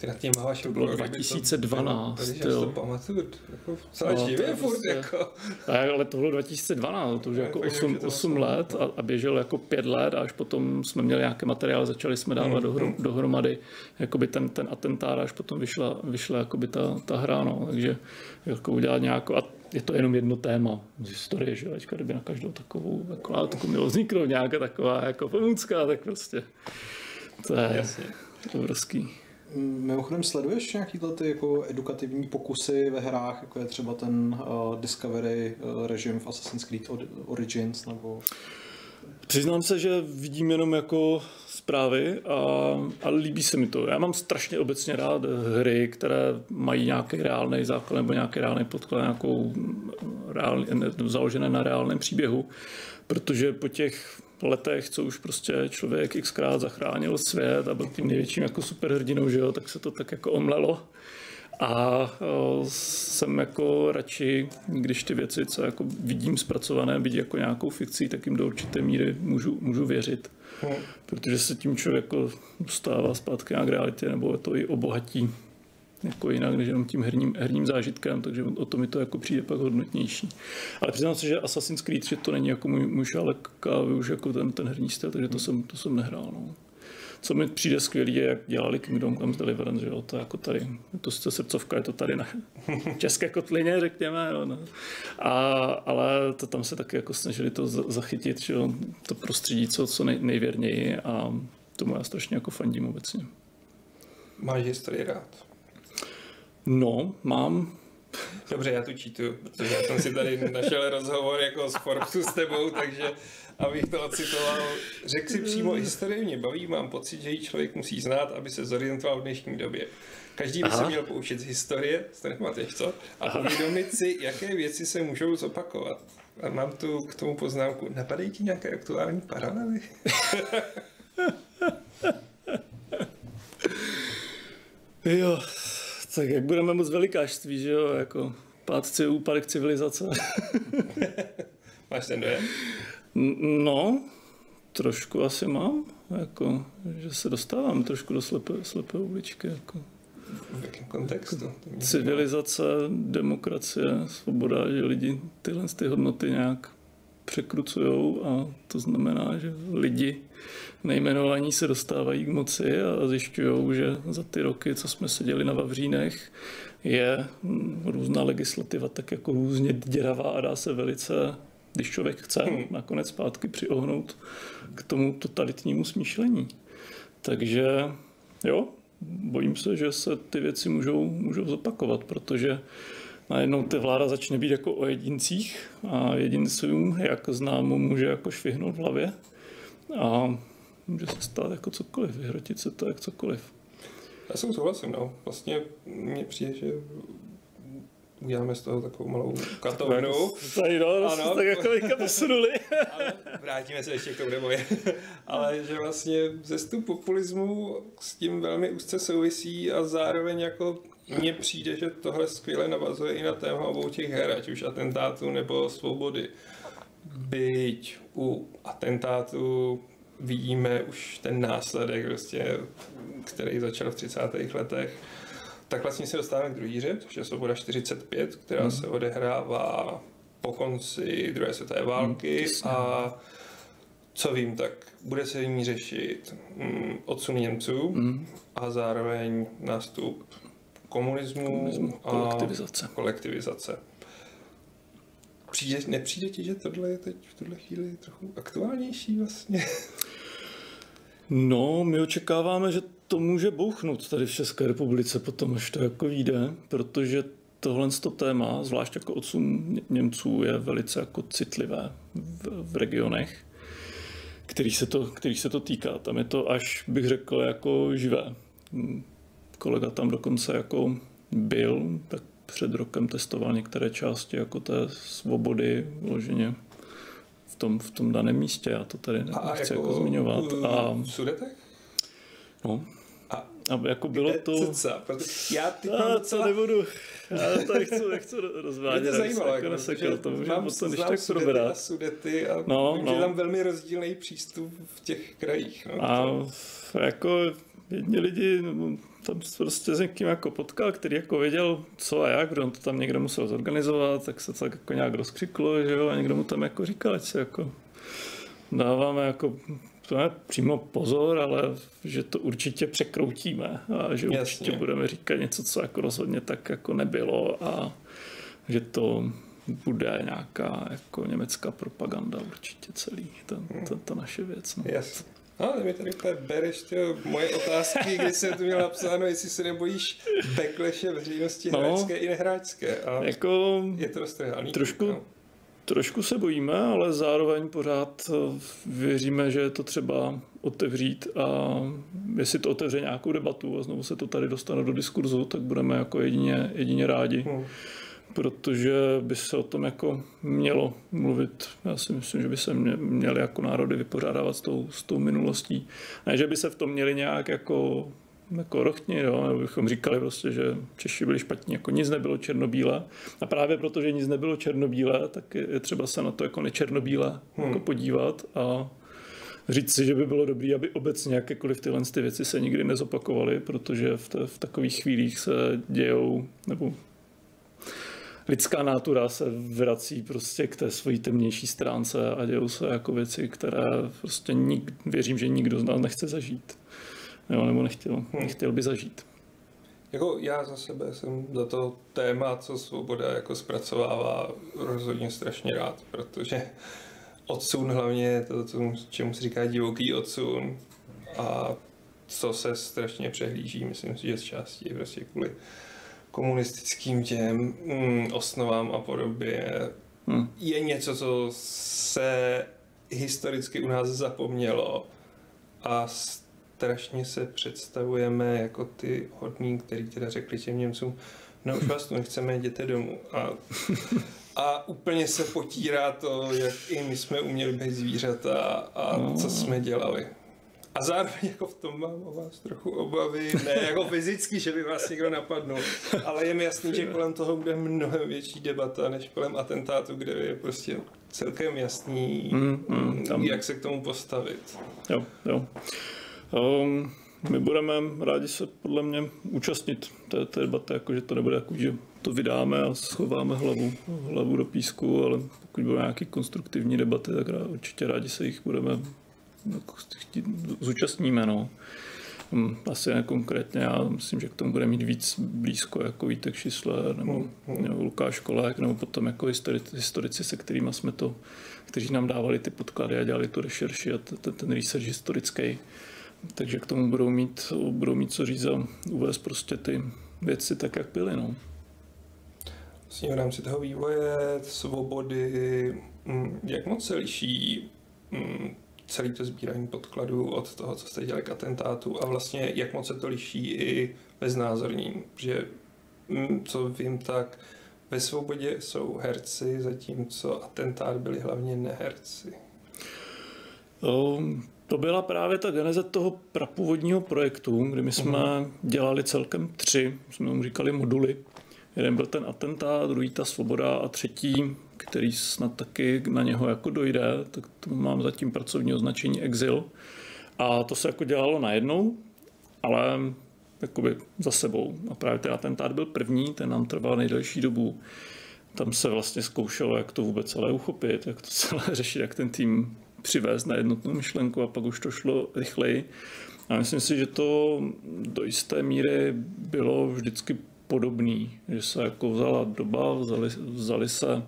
Ty nad tím máš To bylo rukou, kdyby 2012, To, jo. to pamatuju. Jako, celé No, to živě je furt, prostě- jako. A ale to bylo 2012, to už No, jako fakt, 8, že to 8 vlastně- let a, a běžel jako 5 let a až potom jsme měli nějaké materiály, začali jsme dávat Hmm, dohrom, dohromady jakoby ten, ten atentát až potom vyšla, vyšla jakoby ta, ta hra, no. takže jako udělat nějakou, a je to jenom jedno téma z historie, že teďka kdyby na každou takovou, jako, ale to mělo vzniknout nějaká taková jako pomůcka, tak prostě to je Jasně. obrovský. Mimochodem sleduješ nějaký ty jako edukativní pokusy ve hrách, jako je třeba ten uh, Discovery uh, režim v Assassin's Creed Origins, nebo Přiznám se, že vidím jenom jako zprávy a, a líbí se mi to. Já mám strašně obecně rád hry, které mají nějaký reálný základ nebo nějaký reálný podklad, nějakou reálný, založené na reálném příběhu, protože po těch letech, co už prostě člověk xkrát zachránil svět a byl tím největším jako superhrdinou, že jo, tak se to tak jako omlelo. A uh, jsem jako radši, když ty věci, co jako vidím zpracované, vidí jako nějakou fikcí, tak jim do určité míry můžu, můžu věřit. Hmm. Protože se tím člověk jako dostává zpátky nějak realitě, nebo to i obohatí jako jinak, než jenom tím herním, herním zážitkem, takže o to mi to jako přijde pak hodnotnější. Ale přiznám se, že Assassin's Creed, že to není jako můj, můj šálek kávy, už jako ten, ten herní styl, takže to jsem, to jsem nehrál. No. Co mi přijde skvělý, je, jak dělali Kingdom Come Deliverance, že jo, to jako tady, to sice srdcovka, je to tady na české kotlině, řekněme, jo, no. A, ale to tam se taky jako snažili to zachytit, že jo, to prostředí co, co nej, nejvěrněji a tomu já strašně jako fandím obecně. Máš historii rád? No, mám. Dobře, já tu čítu, protože já jsem si tady našel rozhovor jako s Forbesu s tebou, takže abych to ocitoval. Řekl si přímo, historie mě baví, mám pocit, že ji člověk musí znát, aby se zorientoval v dnešní době. Každý by Aha. se měl poučit z historie, to nepamatuješ, co? A uvědomit si, jaké věci se můžou zopakovat. A mám tu k tomu poznámku. Napadají ti nějaké aktuální paralely? jo, tak jak budeme moc velikářství, že jo, jako pátci, úpadek civilizace. Máš ten dojem? No, trošku asi mám, jako, že se dostávám trošku do slepé, slepé uličky. Jako. V jakém kontextu? Jako civilizace, demokracie, svoboda, že lidi tyhle ty hodnoty nějak překrucují a to znamená, že lidi nejmenovaní se dostávají k moci a zjišťují, že za ty roky, co jsme seděli na Vavřínech, je různá legislativa tak jako různě děravá a dá se velice, když člověk chce, hmm. nakonec zpátky přiohnout k tomu totalitnímu smýšlení. Takže jo, bojím se, že se ty věci můžou, můžou zopakovat, protože najednou ta vláda začne být jako o jedincích a jedincům, jak známo, může jako švihnout v hlavě a může se stát jako cokoliv, vyhrotit se to jak cokoliv. Já jsem souhlasím, no. Vlastně mně přijde, že uděláme z toho takovou malou katovnu. Tady no, ano, tak jako teďka posunuli. ale vrátíme se ještě k tomu neboje. ale že vlastně zestup populismu s tím velmi úzce souvisí a zároveň jako mně přijde, že tohle skvěle navazuje i na téma obou těch her, ať už atentátu nebo svobody. Byť u atentátu vidíme už ten následek, prostě, který začal v 30. letech, tak vlastně se dostáváme k druhé hře, což je Svoboda 45, která mm. se odehrává po konci druhé světové války mm, a co vím, tak bude se ní řešit mm, odsun Němců mm. a zároveň nástup komunismu, komunismu a kolektivizace. kolektivizace. Přijde, nepřijde ti, že tohle je teď v tuhle chvíli trochu aktuálnější vlastně? No, my očekáváme, že to může bouchnout tady v České republice potom, až to jako vyjde, protože tohle to téma, zvlášť jako odsun Němců, je velice jako citlivé v, v regionech, který se, to, který se to týká. Tam je to až, bych řekl, jako živé. Kolega tam dokonce jako byl, tak před rokem testoval některé části jako té svobody vloženě v tom, v tom daném místě. Já to tady nechci jako, jako zmiňovat. A, v Sudetech? No. A, jako bylo to... Cca, já ty a, docela... to nebudu. Já to nechci, nechci rozvádět. Mě to zajímalo, jako, jako, to můžeme potom když tak probrat. A sudety a no, vím, no. že tam velmi rozdílný přístup v těch krajích. No, a jako jedni lidi, no, tam prostě s někým jako potkal, který jako věděl co a jak, on to tam někdo musel zorganizovat, tak se to tak jako nějak rozkřiklo, že jo, a někdo mu tam jako říkal, ať se jako dáváme jako to ne přímo pozor, ale že to určitě překroutíme a že Jasně. určitě budeme říkat něco, co jako rozhodně tak jako nebylo a že to bude nějaká jako německá propaganda určitě celý, ta, ta, ta naše věc. No. Jasně. No, ty mi tady úplně bereš tyjo, moje otázky, kdy jsem tu měl napsáno, jestli se nebojíš bekleše veřejnosti no, hráčské i nehráčské. A jako je to roztrhaný. Trošku, no. Trošku se bojíme, ale zároveň pořád eh, věříme, že je to třeba otevřít a jestli to otevře nějakou debatu a znovu se to tady dostane do diskurzu, tak budeme jako jedině, jedině rádi. Hmm protože by se o tom jako mělo mluvit. Já si myslím, že by se měli jako národy vypořádávat s tou, s tou minulostí. Ne, že by se v tom měli nějak jako jako rochtni, jo, nebo bychom říkali prostě, že Češi byli špatní, jako nic nebylo černobílé. A právě protože nic nebylo černobílé, tak je třeba se na to jako nečernobílé hmm. jako podívat a říct si, že by bylo dobré, aby obecně jakékoliv tyhle ty věci se nikdy nezopakovaly, protože v, te, v takových chvílích se dějou, nebo lidská nátura se vrací prostě k té svojí temnější stránce a dějou se jako věci, které prostě nik, věřím, že nikdo z nás nechce zažít. Jo, nebo nechtěl, nechtěl by zažít. Jako já za sebe jsem za to téma, co svoboda jako zpracovává, rozhodně strašně rád, protože odsun hlavně, to, to, čemu se říká divoký odsun a co se strašně přehlíží, myslím si, že z části prostě kvůli komunistickým těm mm, osnovám a podobě hmm. je něco, co se historicky u nás zapomnělo a strašně se představujeme jako ty hodní, který teda řekli těm Němcům, no už vás tu nechceme, jděte domů. A, a úplně se potírá to, jak i my jsme uměli být zvířata a no. co jsme dělali. A zároveň jako v tom mám o vás trochu obavy, ne jako fyzicky, že by vás někdo napadnul, ale je mi jasný, že kolem toho bude mnohem větší debata, než kolem atentátu, kde je prostě celkem jasný, mm, mm, tam. jak se k tomu postavit. Jo, jo. Um, my budeme rádi se podle mě účastnit té, té debaty, jakože to nebude jako, že to vydáme a schováme hlavu, hlavu do písku, ale pokud budou nějaké konstruktivní debaty, tak rád, určitě rádi se jich budeme jako chtít, zúčastníme. No. Hm, asi ne konkrétně, já myslím, že k tomu bude mít víc blízko jako Vítek Šisler nebo, nebo Lukáš Kolek, nebo potom jako historici, historici, se kterými jsme to, kteří nám dávali ty podklady a dělali tu rešerši a ten, ten research historický takže k tomu budou mít, budou mít co říct a uvést prostě ty věci tak, jak byly. No. Vlastně v rámci toho vývoje, svobody, mm, jak moc se liší mm, celý to sbírání podkladů od toho, co jste dělali k atentátu a vlastně jak moc se to liší i ve znázornění, že mm, co vím, tak ve svobodě jsou herci, zatímco atentát byli hlavně neherci. Um, to byla právě ta geneze toho prapůvodního projektu, kdy my jsme uh-huh. dělali celkem tři, jsme tomu říkali moduly. Jeden byl ten atentát, druhý ta svoboda a třetí, který snad taky na něho jako dojde, tak to mám zatím pracovní označení Exil. A to se jako dělalo najednou, ale jakoby za sebou. A právě ten atentát byl první, ten nám trval nejdelší dobu. Tam se vlastně zkoušelo, jak to vůbec celé uchopit, jak to celé řešit, jak ten tým přivést na jednotnou myšlenku a pak už to šlo rychleji. A myslím si, že to do jisté míry bylo vždycky podobný, že se jako vzala doba, vzali, vzali se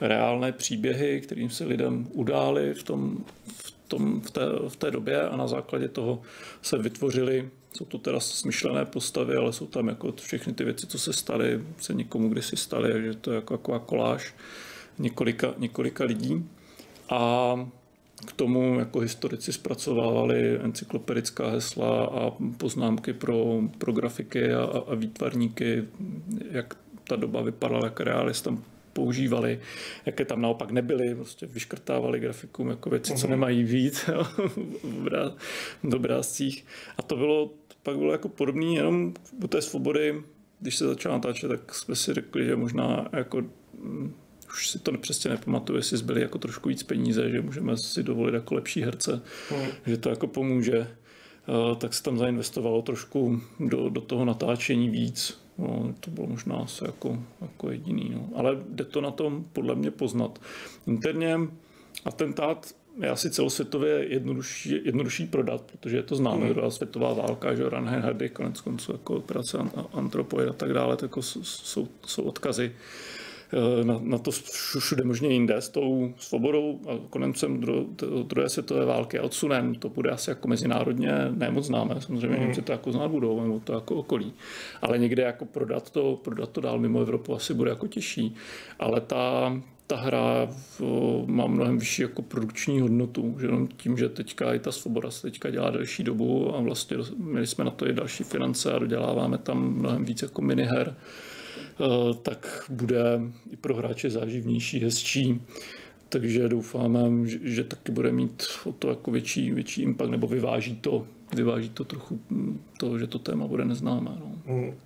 reálné příběhy, kterým se lidem udály v, tom, v, tom, v, té, v té době a na základě toho se vytvořily, jsou to teda smyšlené postavy, ale jsou tam jako všechny ty věci, co se staly, se někomu kdysi staly, takže to je jako taková koláž několika, několika lidí. A k tomu jako historici zpracovávali encyklopedická hesla a poznámky pro, pro grafiky a, a výtvarníky, jak ta doba vypadala, jak realist tam používali, jaké tam naopak nebyly, prostě vyškrtávali grafikům jako věci, co mhm. nemají být v obrázcích. A to bylo, pak bylo jako podobné jenom u té svobody, když se začal natáčet, tak jsme si řekli, že možná jako už si to přesně nepamatuju, jestli zbyli jako trošku víc peníze, že můžeme si dovolit jako lepší herce, hmm. že to jako pomůže. Uh, tak se tam zainvestovalo trošku do, do toho natáčení víc. No, to bylo možná asi jako, jako jediný. No. Ale jde to na tom podle mě poznat. Interně atentát je asi celosvětově jednodušší, jednodušší prodat, protože je to známe, mm. druhá světová válka, že Ranhenhady, konec konců jako operace Antropoid a tak dále, tak jako jsou, jsou odkazy. Eh, na, na to všude možně jinde s tou svobodou a koncem druhé světové války a odsunem. To bude asi jako mezinárodně nemoc známé. Samozřejmě mm. Němci to jako znát budou, nebo to jako okolí. Ale někde jako prodat to, prodat to dál mimo Evropu asi bude jako těžší. Ale ta, ta hra má mnohem vyšší jako produkční hodnotu, že jenom tím, že teďka i ta svoboda se teďka dělá delší dobu a vlastně měli jsme na to i další finance a doděláváme tam mnohem víc jako miniher, Eh, tak bude i pro hráče záživnější, hezčí. Takže doufáme, že, že taky bude mít o to jako větší, větší impact, nebo vyváží to vyváží to trochu mm, to, že to téma bude neznámé. No. Hmm.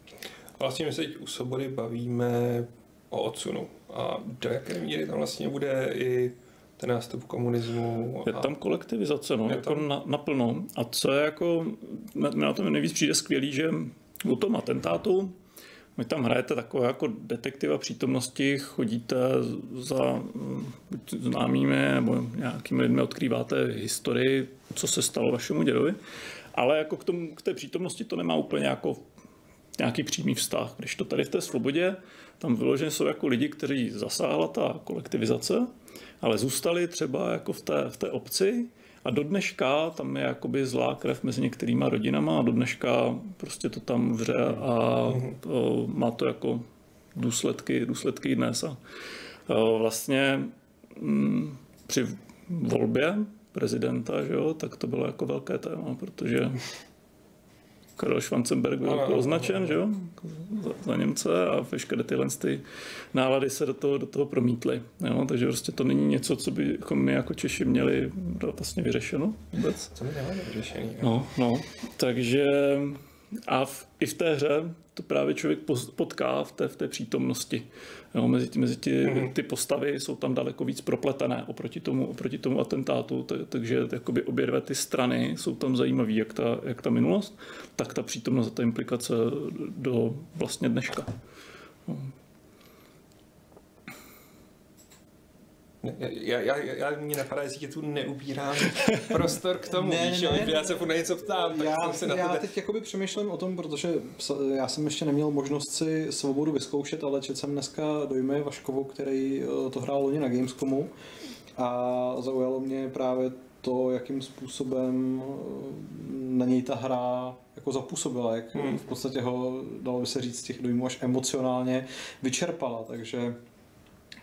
Vlastně my se teď u Sobody bavíme o odsunu. A do jaké míry tam vlastně bude i ten nástup komunismu. Je tam kolektivizace, no, jako tam... Na, naplno. A co je jako, mě na tom nejvíc přijde skvělý, že u tom atentátu vy tam hrajete takové jako detektiva přítomnosti, chodíte za buď známými nebo nějakými lidmi odkrýváte historii, co se stalo vašemu dědovi, ale jako k, tomu, k té přítomnosti to nemá úplně jako nějaký přímý vztah. Když to tady v té svobodě, tam vyloženě jsou jako lidi, kteří zasáhla ta kolektivizace, ale zůstali třeba jako v té, v té obci a do dneška tam je jakoby zlá krev mezi některýma rodinama a do dneška prostě to tam vře a to, má to jako důsledky, důsledky dnes. A vlastně m, při volbě prezidenta, že jo, tak to bylo jako velké téma, protože Karel Schwanzenberg byl označen, že jo, za, za Němce a veškeré tyhle ty nálady se do toho, do toho promítly. Jo? Takže prostě to není něco, co by jako my jako Češi měli vlastně vyřešeno vůbec. Co my nemáme vyřešený. No, no, takže a v, i v té hře to právě člověk potká v té, v té přítomnosti. Jo, mezi, mezi ty, mm-hmm. ty postavy jsou tam daleko víc propletené oproti tomu, oproti tomu atentátu, tak, takže jakoby obě dvě ty strany jsou tam zajímavé, jak ta, jak ta minulost, tak ta přítomnost a ta implikace do vlastně dneška. No. Já, já, já mě napadá, jestli tě tu neubírám prostor k tomu, ne, víš, ne, ne, já se furt na něco ptám, tak já, se na já teď jakoby přemýšlím o tom, protože já jsem ještě neměl možnost si svobodu vyzkoušet, ale četl jsem dneska dojmy Vaškovu, který eh, to hrál loni na Gamescomu a zaujalo mě právě to, jakým způsobem eh, na něj ta hra jako zapůsobila, jak hmm. v podstatě ho, dalo by se říct, těch dojmů až emocionálně vyčerpala, takže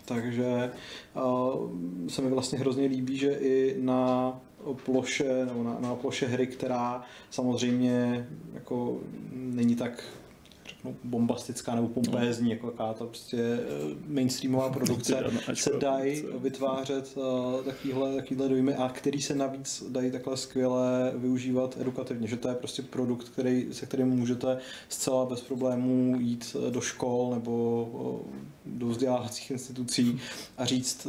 takže uh, se mi vlastně hrozně líbí, že i na ploše, nebo na, na ploše hry, která samozřejmě jako není tak řeknu, bombastická nebo pompézní, jako jaká ta prostě eh, mainstreamová produkce, se dají vytvářet uh, takovýhle, takovýhle dojmy a který se navíc dají takhle skvěle využívat edukativně, že to je prostě produkt, který, se kterým můžete zcela bez problémů jít do škol nebo do vzdělávacích institucí a říct,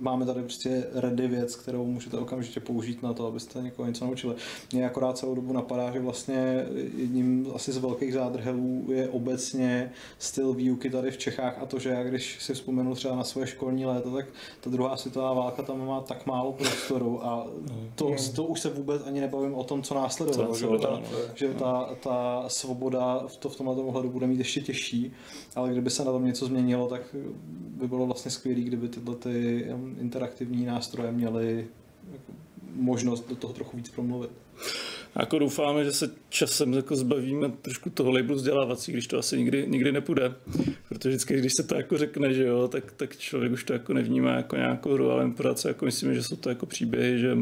máme tady prostě ready věc, kterou můžete okamžitě použít na to, abyste někoho něco naučili. Mě akorát celou dobu napadá, že vlastně jedním asi z velkých zádrhelů je obecně styl výuky tady v Čechách a to, že já když si vzpomenu třeba na svoje školní léta, tak ta druhá světová válka tam má tak málo prostoru a to, to už se vůbec ani nebavím o tom, co následovalo, že, ta, že ta, ta svoboda v, to, v tomhle ohledu bude mít ještě těžší, ale kdyby se na tom něco změnilo, tak by bylo vlastně skvělé, kdyby tyhle ty interaktivní nástroje měly jako možnost do toho trochu víc promluvit. Jako doufáme, že se časem jako zbavíme trošku toho labelu vzdělávací, když to asi nikdy, nikdy nepůjde. Protože vždycky, když se to jako řekne, že jo, tak, tak člověk už to jako nevnímá jako nějakou hru, ale pořád jako myslíme, že jsou to jako příběhy, že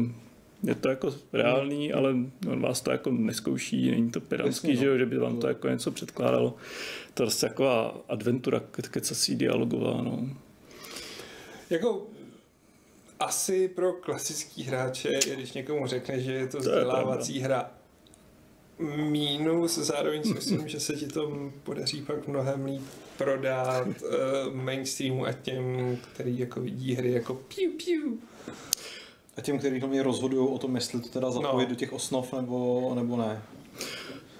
je to jako reálný, ale on vás to jako neskouší, není to pedantský, no. že, jo, že by vám to jako něco předkládalo. To je prostě taková adventura kecací dialogová. No. Jako asi pro klasický hráče, když někomu řekne, že je to vzdělávací hra, mínus, zároveň si myslím, že se ti to podaří pak mnohem líp prodat uh, mainstreamu a těm, který jako vidí hry jako piu piu. A těm, kteří hlavně rozhodují o tom, jestli to teda zapojit no. do těch osnov nebo, nebo ne.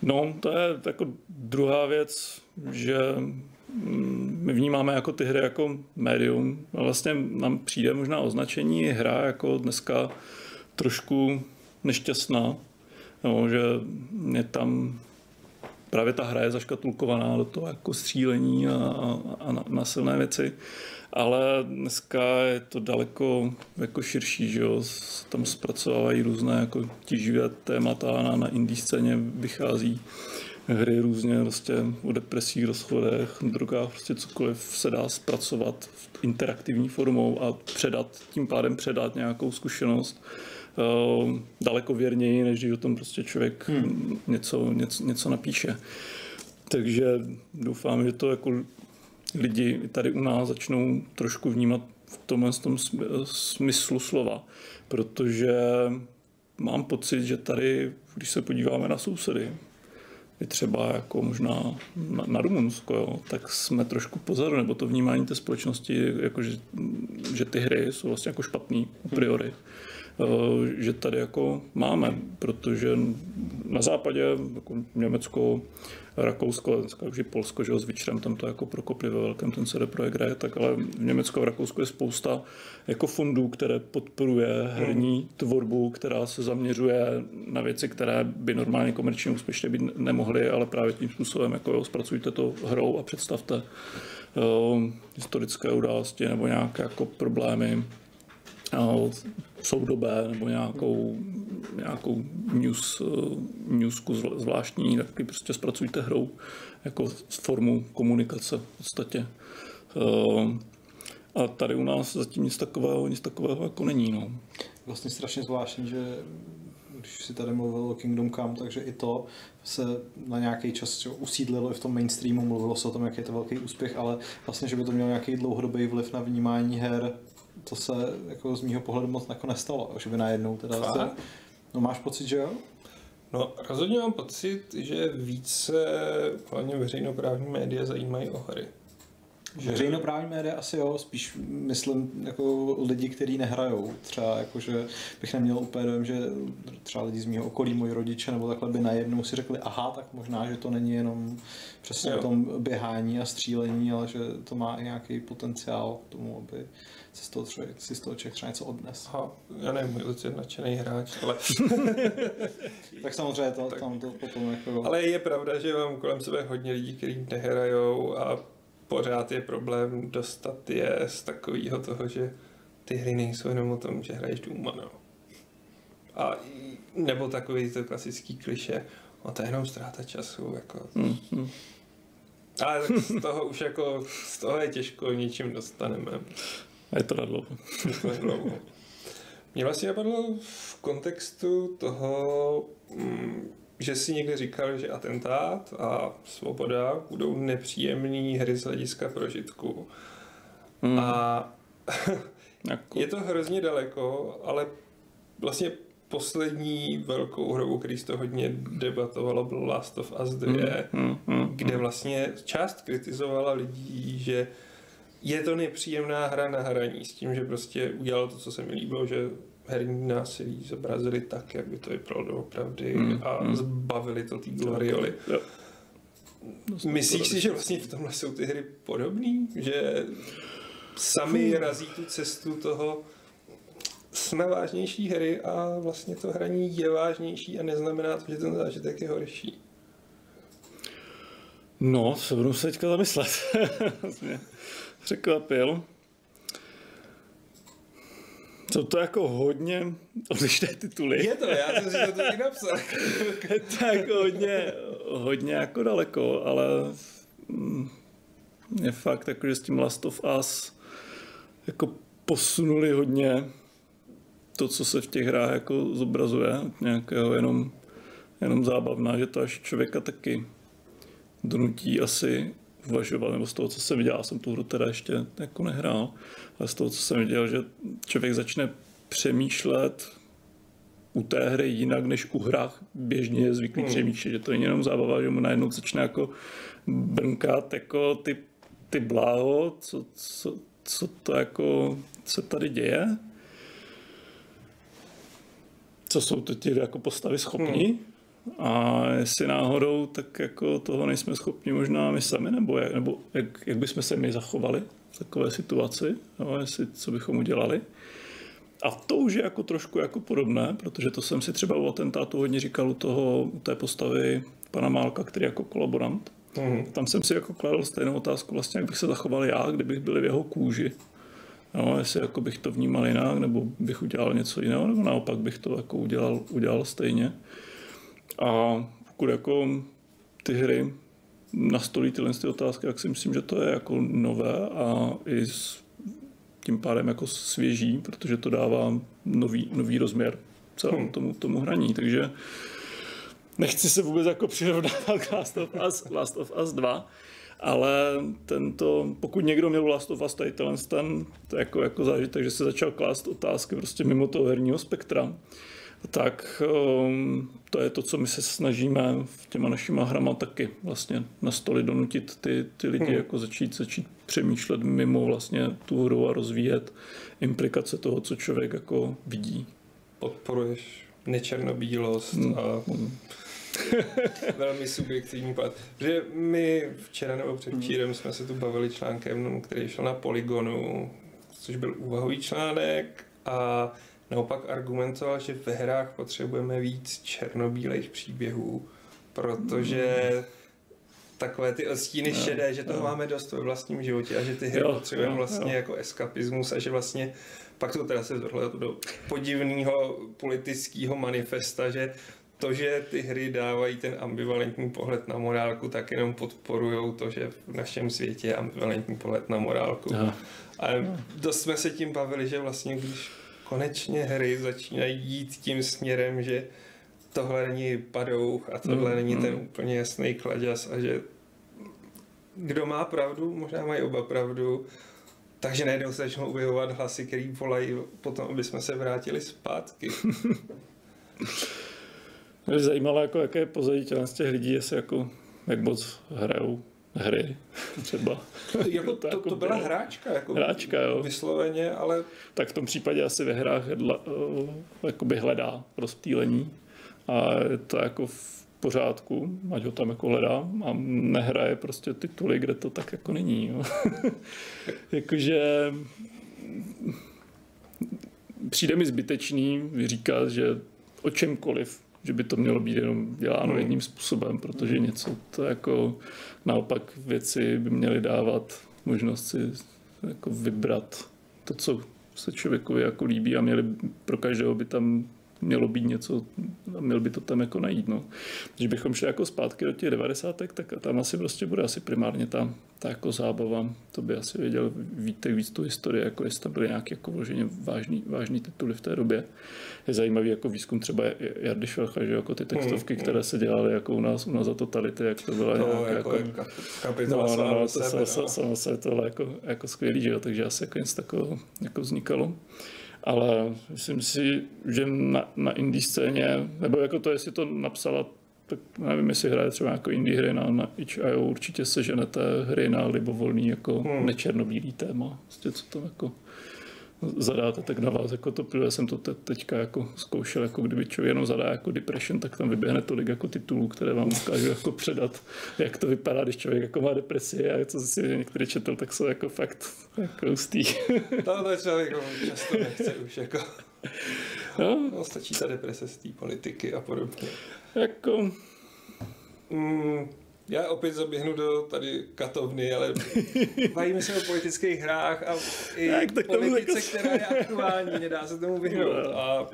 No, to je jako druhá věc, že my vnímáme jako ty hry jako médium a vlastně nám přijde možná označení hra jako dneska trošku nešťastná, no, že je tam právě ta hra je zaškatulkovaná do toho jako střílení a, a, a násilné věci, ale dneska je to daleko jako širší, že jo? tam zpracovávají různé jako tíživé témata na, na indie scéně vychází hry různě prostě o depresích, rozchodech, drogách, prostě cokoliv se dá zpracovat v interaktivní formou a předat, tím pádem předat nějakou zkušenost uh, daleko věrněji, než když o tom prostě člověk hmm. něco, něco, něco napíše. Takže doufám, že to jako lidi tady u nás začnou trošku vnímat v tomhle tom smyslu slova, protože mám pocit, že tady, když se podíváme na sousedy, i třeba jako možná na, na Rumunsko, jo, tak jsme trošku pozadu, nebo to vnímání té společnosti, jako že, že ty hry jsou vlastně jako špatný a priori. Eh, že tady jako máme, protože na západě jako Německo, Rakousko, dneska už i Polsko, že s Witcherem tam to jako prokopli ve velkém ten CD Projekt hraje, tak ale v Německu a Rakousku je spousta jako fondů, které podporuje herní tvorbu, která se zaměřuje na věci, které by normálně komerčně úspěšně být nemohly, ale právě tím způsobem jako jo, zpracujte to hrou a představte uh, historické události nebo nějaké jako problémy soudobé nebo nějakou, nějakou news, newsku zvláštní, taky prostě zpracujte hrou jako formu komunikace v podstatě. Ehm, a tady u nás zatím nic takového, nic takového jako není. No. Vlastně strašně zvláštní, že když si tady mluvil o Kingdom Come, takže i to se na nějaký čas usídlilo i v tom mainstreamu, mluvilo se o tom, jaký je to velký úspěch, ale vlastně, že by to mělo nějaký dlouhodobý vliv na vnímání her to se jako z mýho pohledu moc jako nestalo, že by najednou teda se, No máš pocit, že jo? No rozhodně mám pocit, že více hlavně veřejnoprávní média zajímají o hry. Že... Veřejnoprávní média asi jo, spíš myslím jako lidi, kteří nehrajou. Třeba jako, že bych neměl úplně dojem, že třeba lidi z mého okolí, moji rodiče nebo takhle by najednou si řekli, aha, tak možná, že to není jenom přesně jo. o tom běhání a střílení, ale že to má i nějaký potenciál k tomu, aby si z toho, člověk, si z toho člověk třeba něco odnes. Aha, já nevím, můj otec je nadšený hráč, ale... tak samozřejmě to, tak. tam to potom jako... Ale je pravda, že mám kolem sebe hodně lidí, kteří nehrajou a pořád je problém dostat je z takového toho, že ty hry nejsou jenom o tom, že hraješ doma, no. A nebo takový to klasický kliše, o to je jenom ztráta času, jako. Mm, mm. Ale tak z toho už jako, z toho je těžko ničím dostaneme. A je to na dlouho. Mě vlastně napadlo v kontextu toho, mm, že si někdy říkal, že atentát a svoboda budou nepříjemné hry z hlediska prožitku. Mm. A jako... je to hrozně daleko, ale vlastně poslední velkou hrou, který to hodně debatovalo, byl Last of Us 2, mm, mm, mm, kde vlastně část kritizovala lidí, že je to nepříjemná hra na hraní s tím, že prostě udělal to, co se mi líbilo, že herní násilí zobrazili tak, jak by to vypadalo doopravdy hmm. a hmm. zbavili to té glorioly. Myslíš si, že vlastně v tomhle jsou ty hry podobný? Že sami hmm. razí tu cestu toho jsme vážnější hry a vlastně to hraní je vážnější a neznamená to, že ten zážitek je horší. No, se budu se teďka zamyslet. překvapil. Jsou to jako hodně odlišné tituly. Je to, já jsem si to taky napsal. tak hodně, hodně jako daleko, ale mm, je fakt jako, že s tím Last of Us jako posunuli hodně to, co se v těch hrách jako zobrazuje, nějakého jenom, jenom zábavná, že to až člověka taky donutí asi uvažoval, nebo z toho, co jsem viděl, jsem tu hru teda ještě jako nehrál, ale z toho, co jsem viděl, že člověk začne přemýšlet u té hry jinak, než u hrách běžně je zvyklý hmm. přemýšlet, že to není jenom zábava, že mu najednou začne jako brnkat jako ty, ty bláho, co, co, co to jako se tady děje, co jsou to ty jako postavy schopní, hmm a jestli náhodou, tak jako toho nejsme schopni možná my sami, nebo jak, nebo jak, jak bychom se my zachovali v takové situaci, no, jestli, co bychom udělali. A to už je jako trošku jako podobné, protože to jsem si třeba u atentátu hodně říkal u, toho, u té postavy pana Málka, který jako kolaborant. Mm. Tam jsem si jako kladl stejnou otázku, vlastně, jak bych se zachoval já, kdybych byl v jeho kůži. No, jestli jako bych to vnímal jinak, nebo bych udělal něco jiného, nebo naopak bych to jako udělal, udělal stejně. A pokud jako ty hry nastolí tyhle ty otázky, tak si myslím, že to je jako nové a i s tím pádem jako svěží, protože to dává nový, nový rozměr celému hmm. tomu, tomu hraní. Takže nechci se vůbec jako přirovnávat k Last of Us, Last of Us 2, ale tento, pokud někdo měl Last of Us tady ten, to jako, jako zážitek, že se začal klást otázky prostě mimo toho herního spektra, tak um, to je to, co my se snažíme v těma našima hrama taky vlastně na stoli donutit ty, ty lidi, hmm. jako začít, začít přemýšlet mimo vlastně tu hru a rozvíjet implikace toho, co člověk jako vidí. Podporuješ nečernobílost hmm. a hmm. velmi subjektivní pohled. Protože my včera nebo předčírem hmm. jsme se tu bavili článkem, který šel na Polygonu, což byl úvahový článek a naopak argumentoval, že ve hrách potřebujeme víc černobílejch příběhů, protože hmm. takové ty odstíny no, šedé, že toho no. máme dost ve vlastním životě a že ty hry jo, potřebujeme jo, vlastně jo. jako eskapismus a že vlastně pak to teda se zvrhlo do podivného politického manifesta, že to, že ty hry dávají ten ambivalentní pohled na morálku, tak jenom podporují to, že v našem světě je ambivalentní pohled na morálku. Aha. A dost jsme se tím bavili, že vlastně když konečně hry začínají jít tím směrem, že tohle není padouch a tohle mm, není mm. ten úplně jasný kladěs a že kdo má pravdu, možná mají oba pravdu, takže najednou se začnou objevovat hlasy, který volají potom, aby jsme se vrátili zpátky. Mě zajímalo, jako, jaké je pozadí těch lidí, jestli jako, jak moc hrajou hry třeba. jako to, to, to byla hráčka, jako hráčka, jo. vysloveně, ale... Tak v tom případě asi ve hrách hledla, uh, jakoby hledá rozptýlení a je to jako v pořádku, ať ho tam jako hledá a nehraje prostě tituly, kde to tak jako není. Jo. Jakože přijde mi zbytečný říkat, že o čemkoliv že by to mělo být jenom děláno hmm. jedním způsobem, protože něco to jako naopak věci by měly dávat možnost si jako vybrat to, co se člověku jako líbí a měli pro každého by tam mělo být něco a měl by to tam jako najít. No. Když bychom šli jako zpátky do těch 90. tak tam asi prostě bude asi primárně ta, ta jako zábava. To by asi věděl víte víc tu historii, jako jestli tam byly nějaké jako vloženě vážný, vážný tituly v té době. Je zajímavý jako výzkum třeba Jardy Švelcha, že jako ty textovky, mm, které se dělaly jako u nás, u nás za totality, jak to bylo no, jako, jako, kapitola no, no, no, to sebe, no. se to jako, jako skvělý, že jo, takže asi jako něco takového jako vznikalo ale myslím si, že na, na indie scéně, nebo jako to, jestli to napsala, tak nevím, jestli hraje třeba jako indie hry na, na itch.io, určitě se ženete hry na libovolný jako hmm. nečernobílý téma, prostě co tam jako zadáte, tak na vás jako to já jsem to te, teďka jako zkoušel, jako kdyby člověk jenom zadá jako depression, tak tam vyběhne tolik jako titulů, které vám ukážu jako předat, jak to vypadá, když člověk jako má depresi a co si některý četl, tak jsou jako fakt jako ustý. To, to člověk jako často nechce už jako. No. no stačí ta deprese z té politiky a podobně. Jako... Mm, já opět zaběhnu do tady katovny, ale bavíme se o politických hrách a i tak, tak politice, jako... která je aktuální, nedá se tomu vyhnout. No. A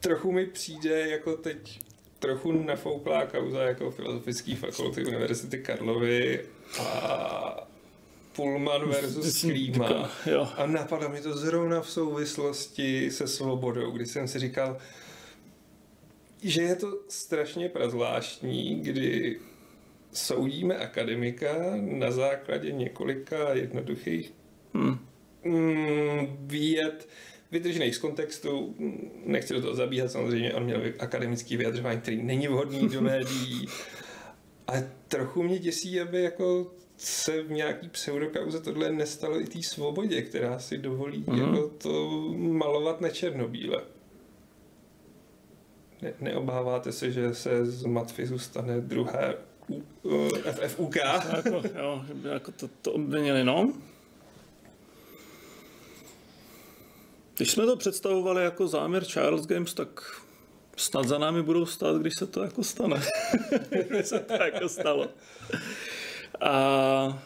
trochu mi přijde jako teď trochu nafouklá kauza jako filozofické fakulty Univerzity Karlovy a Pullman versus Klíma. A napadlo mi to zrovna v souvislosti se svobodou, kdy jsem si říkal, že je to strašně prazvláštní, kdy soudíme akademika na základě několika jednoduchých hmm. Mm, výjet, vytržených z kontextu, nechci do toho zabíhat, samozřejmě on měl akademický vyjadřování, který není vhodný do médií, ale trochu mě děsí, aby jako se v nějaký pseudokauze tohle nestalo i té svobodě, která si dovolí hmm. jako to malovat na černobíle. Ne, neobáváte se, že se z Matfizu stane druhé FFUK. Jako, jo, jako to, to obvinili, no. Když jsme to představovali jako záměr Charles Games, tak snad za námi budou stát, když se to jako stane. když se to jako stalo. A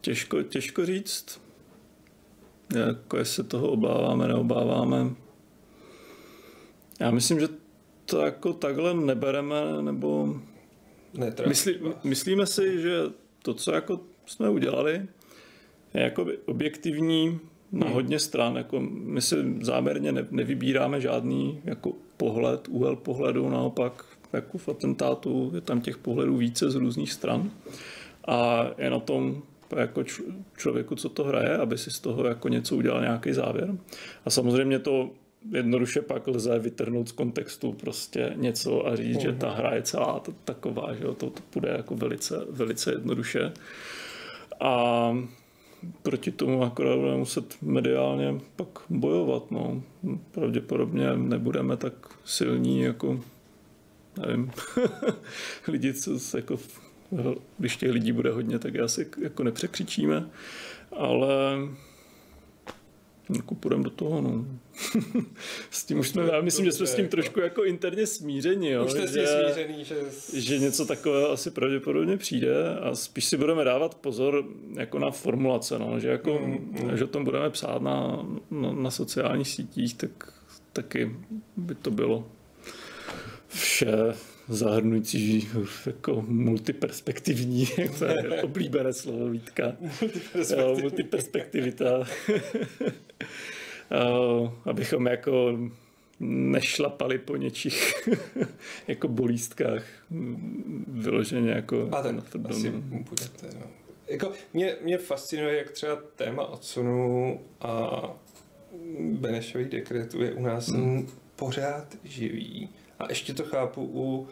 těžko, těžko říct, jako jestli se toho obáváme, neobáváme. Já myslím, že to jako takhle nebereme, nebo myslí, myslíme si, že to, co jako jsme udělali, je jako objektivní na hmm. hodně stran. Jako my si záměrně ne, nevybíráme žádný jako pohled, úhel pohledu, naopak jako v atentátu je tam těch pohledů více z různých stran. A je na tom jako člověku, co to hraje, aby si z toho jako něco udělal nějaký závěr. A samozřejmě to jednoduše pak lze vytrhnout z kontextu prostě něco a říct, uh-huh. že ta hra je celá taková, že jo, to, to půjde jako velice, velice jednoduše. A proti tomu akorát budeme muset mediálně pak bojovat. No. Pravděpodobně nebudeme tak silní jako nevím, lidi, co se jako, když těch lidí bude hodně, tak asi jako nepřekřičíme, ale jako půjdeme do toho, no. s tím už jsme, já myslím, že jsme s tím jako- trošku jako interně smíření, jo. Už jste že, smířený, že... že něco takového asi pravděpodobně přijde a spíš si budeme dávat pozor jako na formulace, no, že jako, mm, mm. že o tom budeme psát na, na, na sociálních sítích, tak taky by to bylo vše zahrnující jako multiperspektivní, to je oblíbené slovo Vítka. Multiperspektivita. Abychom jako nešlapali po něčích jako bolístkách vyloženě jako A ten asi budete, no. Jako mě, mě fascinuje, jak třeba téma odsunu a Benešových dekretů je u nás hmm. pořád živý a ještě to chápu u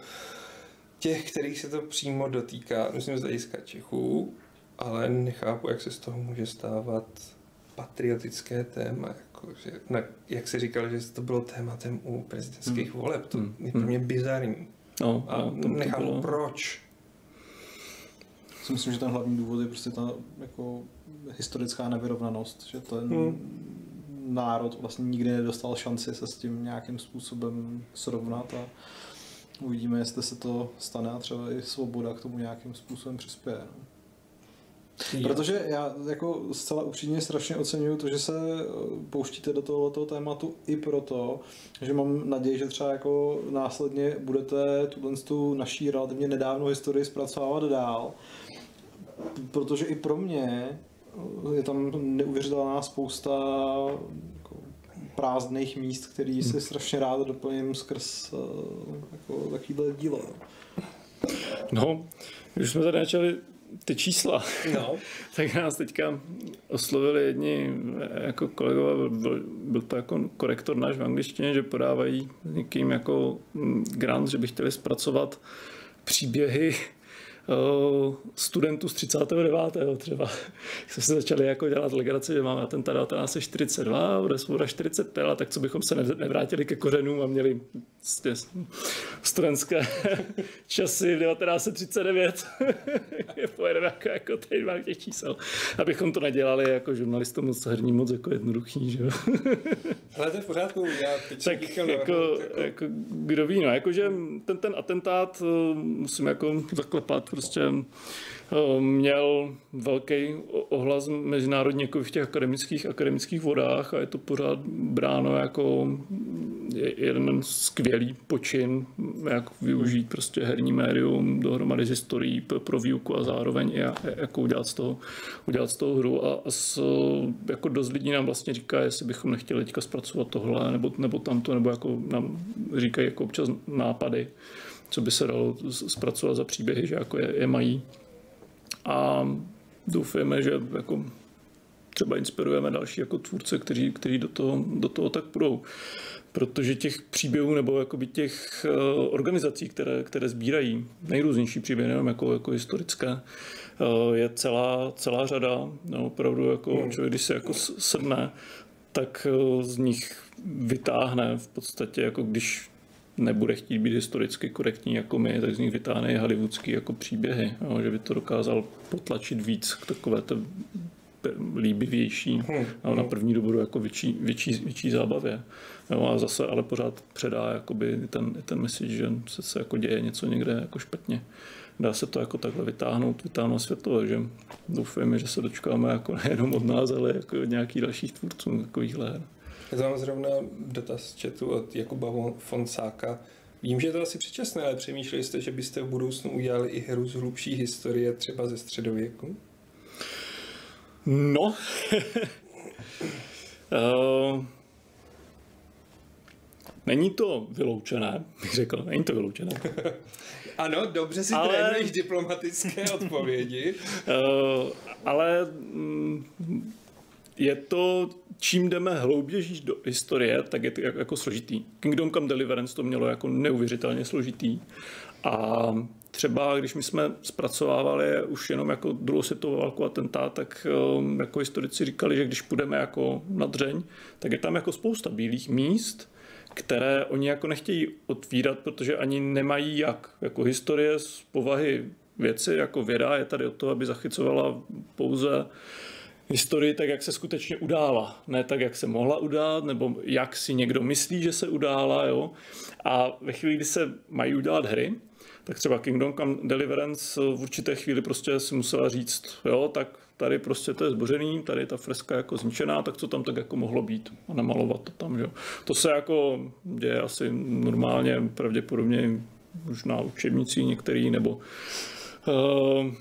těch, kterých se to přímo dotýká, myslím z hlediska Čechů, ale nechápu, jak se z toho může stávat patriotické téma, jako, že, na, jak se říkal, že to bylo tématem u prezidentských hmm. voleb, to hmm. je pro mě bizarní. No, a no, nechápu bylo... proč. Si myslím, že ten hlavní důvod je prostě ta jako historická nevyrovnanost, že ten hmm národ vlastně nikdy nedostal šanci se s tím nějakým způsobem srovnat a uvidíme, jestli se to stane a třeba i svoboda k tomu nějakým způsobem přispěje. No. Protože já jako zcela upřímně strašně oceňuju to, že se eh, pouštíte do tohoto tématu i proto, že mám naději, že třeba jako následně budete tuhle tu naší relativně nedávnou historii zpracovávat dál. Protože i pro mě je tam neuvěřitelná spousta jako prázdných míst, který si hmm. strašně rád doplním skrz eh, jako takovýhle dílo. No, když jsme tady začali ty čísla, no. tak nás teďka oslovili jedni jako kolegové, byl, byl to jako korektor náš v angličtině, že podávají někým jako grant, že by chtěli zpracovat příběhy studentů z 39. třeba. Jsme se začali jako dělat legraci, že máme ten 1942, bude svoboda 45, tak co bychom se nevrátili ke kořenům a měli vlastně studentské časy v 1939. je pojedeme jako, jako teď mám těch čísel. Abychom to nedělali jako žurnalistům moc herní moc jako jednoduchý, že jo. Ale to je v pořádku, já teď tak jako, jako, jako, kdo ví, no, jakože ten, ten atentát eh, musím jako zaklepat prostě eh, měl velký ohlas mezinárodně jako v těch akademických, akademických vodách a je to pořád bráno jako jeden skvělý počin, jak využít prostě herní médium dohromady s historií pro výuku a zároveň i jako udělat z toho, udělat z toho hru. A, a s, jako dost lidí nám vlastně říká, jestli bychom nechtěli teďka zpracovat tohle nebo, nebo tamto, nebo jako nám říkají jako občas nápady co by se dalo zpracovat za příběhy, že jako je, je mají. A doufujeme, že jako třeba inspirujeme další jako tvůrce, kteří, kteří do, toho, do toho tak půjdou. Protože těch příběhů nebo jakoby těch uh, organizací, které, které sbírají nejrůznější příběhy, nejenom jako, jako historické, uh, je celá, celá řada. No, opravdu jako hmm. člověk, když se jako sedne, tak uh, z nich vytáhne v podstatě, jako když nebude chtít být historicky korektní jako my, tak z nich vytáhne i hollywoodský jako příběhy, jo, že by to dokázal potlačit víc k takové to líbivější hmm. no, na první dobu jako větší, větší, větší zábavě. Jo, a zase ale pořád předá jakoby ten, ten message, že se, se jako děje něco někde jako špatně. Dá se to jako takhle vytáhnout, vytáhnout světlo, že doufujeme, že se dočkáme jako nejenom od nás, ale jako od nějakých dalších tvůrců takovýchhle her. Já mám zrovna dotaz z chatu od Jakuba Fonsáka. Vím, že je to asi předčasné, ale přemýšleli jste, že byste v budoucnu udělali i hru z hlubší historie, třeba ze středověku? No. uh, není to vyloučené, bych řekl, není to vyloučené. Ano, dobře si Ale- trénuješ diplomatické odpovědi. Uh, ale mm, je to, čím jdeme hlouběji do historie, tak je to jako, složitý. Kingdom Come Deliverance to mělo jako neuvěřitelně složitý. A třeba když my jsme zpracovávali už jenom jako druhou světovou válku atentát, tak um, jako historici říkali, že když půjdeme jako na dřeň, tak je tam jako spousta bílých míst, které oni jako nechtějí otvírat, protože ani nemají jak. Jako historie z povahy věci, jako věda je tady o to, aby zachycovala pouze historii tak, jak se skutečně udála. Ne tak, jak se mohla udát, nebo jak si někdo myslí, že se udála. Jo? A ve chvíli, kdy se mají udělat hry, tak třeba Kingdom Come Deliverance v určité chvíli prostě si musela říct, jo, tak tady prostě to je zbořený, tady je ta freska jako zničená, tak co tam tak jako mohlo být a namalovat to tam, jo. To se jako děje asi normálně, pravděpodobně už na učebnici některý, nebo uh,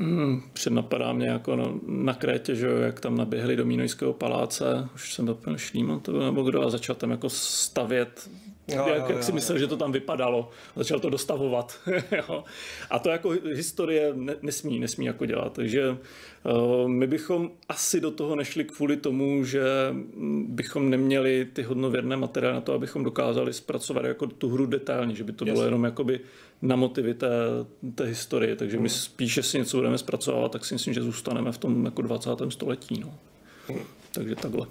Hmm, přednapadá mě jako na, na Krétě, že jo, jak tam naběhli do Mínojského paláce, už jsem to úplně Šlíman, to byl, nebo kdo, a začal tam jako stavět, Jo, jo, jak, jo, jak si jo, myslel, že to tam vypadalo, začal to dostavovat. jo. A to jako historie ne, nesmí, nesmí jako dělat, takže uh, my bychom asi do toho nešli kvůli tomu, že mm, bychom neměli ty hodnověrné materiály na to, abychom dokázali zpracovat jako tu hru detailně, že by to bylo Jasně. jenom jakoby na motivy té, té historie, takže my spíše si něco budeme zpracovávat, tak si myslím, že zůstaneme v tom jako 20. století. No. Takže takhle.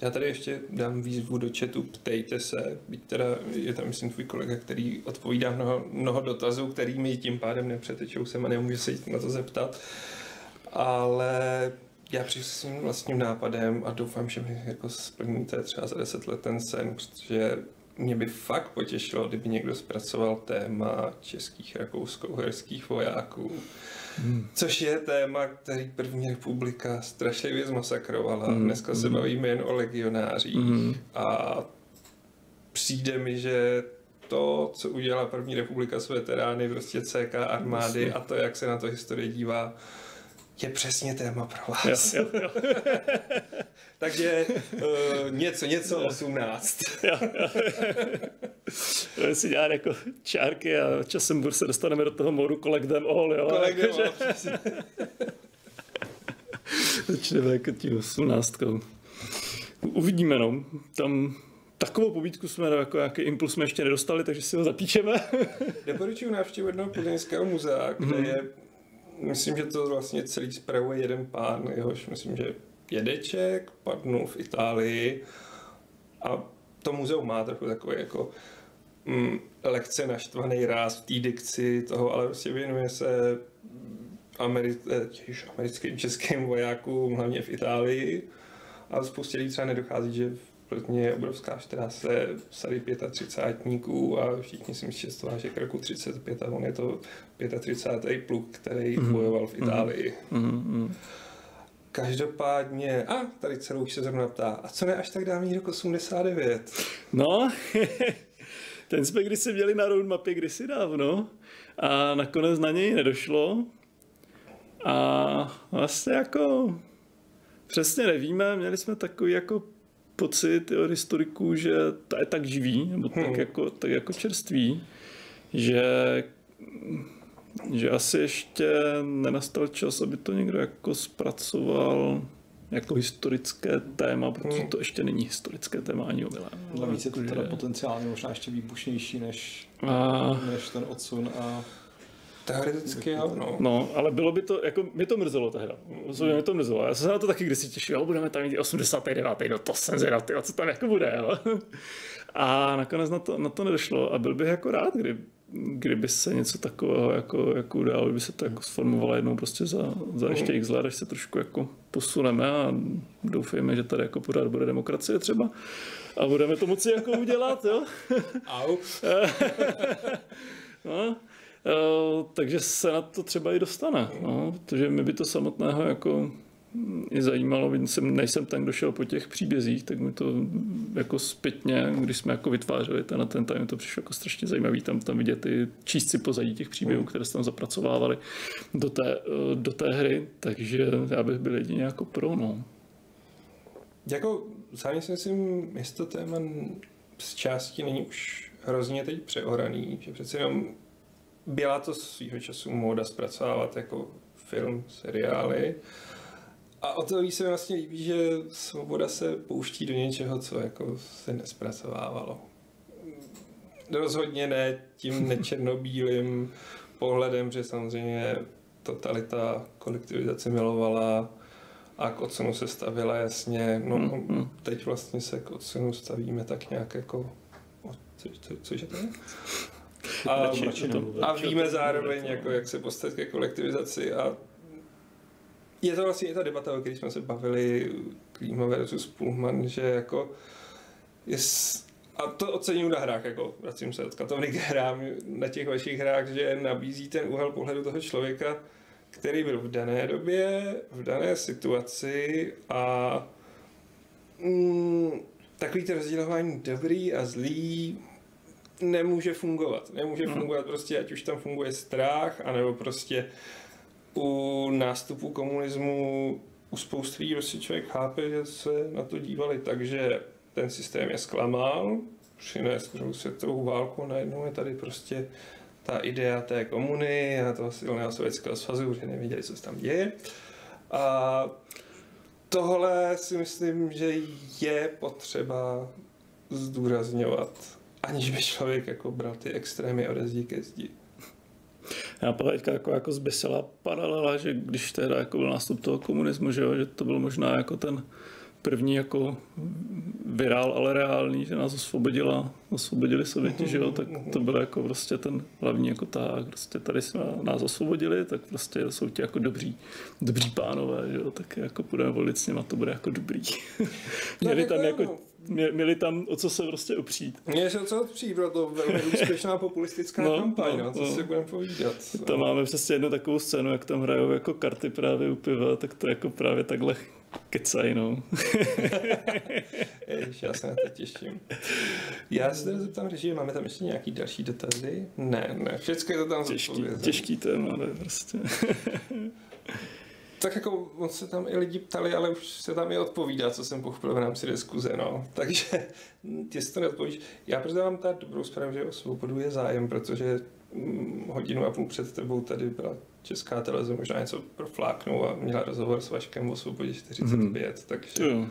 Já tady ještě dám výzvu do chatu, ptejte se, byť teda je tam, myslím, tvůj kolega, který odpovídá mnoho, mnoho dotazů, který mi tím pádem nepřetečou sem a nemůžu se jít na to zeptat. Ale já přijdu s svým vlastním nápadem a doufám, že mi jako splníte třeba za 10 let ten sen, protože mě by fakt potěšilo, kdyby někdo zpracoval téma českých rakousko-uherských vojáků. Hmm. Což je téma, který první republika strašlivě zmasakrovala. Hmm. Dneska se bavíme jen o legionářích. Hmm. A přijde mi, že to, co udělala první republika s veterány, prostě CK armády a to, jak se na to historie dívá, je přesně téma pro vás. Jo, jo, jo. Takže uh, něco, něco 18. Jo, jo. Budeme si dělat jako čárky a časem se dostaneme do toho modu collect them all, jo. Kolega, Jakože no, přesně. Začneme jako tím osmnáctkou. Uvidíme, no. Tam takovou pobídku jsme, jako nějaký impuls jsme ještě nedostali, takže si ho zapíčeme. Doporučuji návštěvu jednoho plzeňského muzea, kde Mhm. je, myslím, že to vlastně celý spravuje jeden pán, jehož myslím, že dědeček, padnul v Itálii a to muzeum má trochu takový jako mm, lekce naštvaný ráz v té dikci toho, ale prostě věnuje se Ameri- eh, těž, americkým českým vojákům, hlavně v Itálii. A spoustě lidí třeba nedochází, že v Plzně je obrovská štráse sady 35 a všichni si myslí, že to váže k roku 35 a on je to 35. pluk, který mm-hmm. bojoval v Itálii. Mm, Každopádně, a tady celou už se zrovna ptá, a co ne až tak dávný rok 89? No, ten jsme kdysi měli na roadmapě kdysi dávno a nakonec na něj nedošlo. A vlastně jako přesně nevíme, měli jsme takový jako pocit od historiků, že to je tak živý, nebo tak, Hmm. jako, tak jako čerstvý, že že asi ještě nenastal čas, aby to někdo jako zpracoval jako historické téma, protože Hmm. to ještě není historické téma ani omylem. Navíc je to teda potenciálně možná ještě výbušnější než, a, než ten odsun a Teoreticky jo, no. No, ale bylo by to, jako mě to mrzelo tehda. Osobně mě to mrzelo. Já jsem se na to taky kdysi těšil, jo, budeme tam mít 89. No to jsem zvědav, tyjo, co tam jako bude, jo. A nakonec na to, na to nedošlo a byl bych jako rád, kdy, kdyby se něco takového jako, jako událo, kdyby se to jako sformovalo jednou prostě za, za ještě x let, až se trošku jako posuneme a doufejme, že tady jako pořád bude demokracie třeba a budeme to moci jako udělat, jo. Au. No, takže se na to třeba i dostane, no, protože mi by to samotného jako mm, i zajímalo, jsem, nejsem ten, kdo šel po těch příbězích, tak mi to mm, jako zpětně, když jsme jako vytvářeli ten ten time, to přišlo jako strašně zajímavý tam, tam vidět ty číst si pozadí těch příběhů, které se tam zapracovávali do té, eh, do té hry, takže já bych byl jedině jako pro, no. Jako, sám si myslím, jestli to téma z části není už hrozně teď přeoraný, že přece jenom byla to svýho času móda zpracovávat jako film, seriály. A o to víc se mi vlastně líbí, že svoboda se pouští do něčeho, co jako se nespracovávalo. Rozhodně ne tím nečernobílým pohledem, že samozřejmě totalita kolektivizace milovala a k odsunu se stavila jasně. No, mm-hmm. teď vlastně se k odsunu stavíme tak nějak jako... Co, co, cože to je? A, a víme zároveň, jako, jak se postavit ke kolektivizaci a je to vlastně i ta debata, o které jsme se bavili, Klíma versus Pullman, že jako je, a to ocením na hrách, jako vracím se od katovny k hrám, na těch vašich hrách, že nabízí ten úhel pohledu toho člověka, který byl v dané době, v dané situaci a mm, takový to rozdělování dobrý a zlý nemůže fungovat. Nemůže hmm. fungovat prostě, ať už tam funguje strach, anebo prostě u nástupu komunismu u spousty lidí prostě člověk chápe, že se na to dívali tak, že ten systém je zklamal, přinést druhou světovou válku, najednou je tady prostě ta idea té komuny a toho silného sovětského svazu, že nevěděli, co se tam děje. A tohle si myslím, že je potřeba zdůrazňovat, aniž by člověk jako bral ty extrémy ode zdi ke zdi. Já teďka jako, jako zbysela paralela, že když teda jako byl nástup toho komunismu, že, jo, že to byl možná jako ten první jako virál, ale reálný, že nás osvobodila, osvobodili Sověti, že jo, tak to byl jako prostě ten hlavní jako tak, prostě tady jsme nás osvobodili, tak prostě jsou ti jako dobří, dobří pánové, že jo, tak jako půjdeme volit s nima, to bude jako dobrý. Měli tam jako měli tam o co se prostě opřít. Měli se o co opřít, bylo to velmi úspěšná populistická no, kampaň, no, no, co no. si budeme povídat. Tam no. máme přesně jednu takovou scénu, jak tam hrajou jako karty právě u piva, tak to jako právě takhle kecaj, no. Ježiš, já se na to těším. Já se teda zeptám že máme tam ještě nějaký další dotazy? Ne, ne, všechno je to tam těžký, těžký téma, ne, prostě. tak jako on se tam i lidi ptali, ale už se tam i odpovídá, co jsem pochopil v rámci diskuze, no. Takže jestli to neodpovíš, já prostě vám ta dobrou zprávu, že o svobodu je zájem, protože hm, hodinu a půl před tebou tady byla česká televize, možná něco profláknou a měla rozhovor s Vaškem o svobodě 45, hmm. takže... Jo.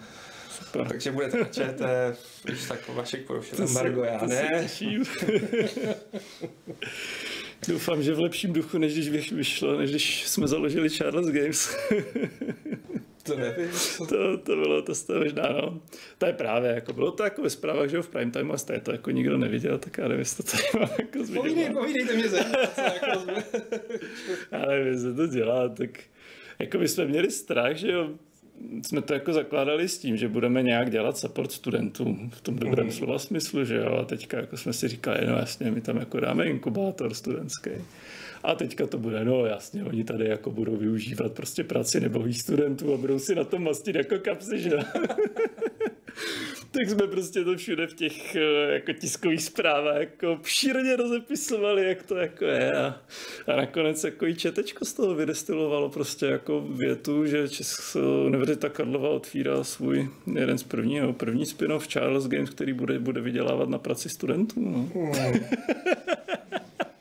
Super. Takže budete na ČT, když tak Vašek porušil embargo, já ne. Doufám, že v lepším duchu, než když vyšlo, než když jsme založili Charles Games. to nevím. To, to bylo, to jste možná, no. To je právě, jako bylo to jako ve zprávách, že jo, v prime time a jste to jako nikdo neviděl, tak já nevím, jestli to tady mám jako zviděl. Povídej, povídejte mě co jako Já nevím, se to dělá, tak jako my jsme měli strach, že jo, jsme to jako zakládali s tím, že budeme nějak dělat support studentům v tom dobrém mm. slova smyslu, že jo, a teďka jako jsme si říkali, no jasně, my tam jako dáme inkubátor studentský. A teďka to bude, no jasně, oni tady jako budou využívat prostě práci nebohých studentů a budou si na tom mastit jako kapsy, že tak jsme prostě to všude v těch eh, jako tiskových zprávách jako šírně rozepisovali, jak to jako je a, a nakonec jako i četečko z toho vydestilovalo prostě jako větu, že Česká univerzita Karlova otvírá svůj jeden z první, no, první spin-off Charles Games, který bude, bude vydělávat na práci studentů. No.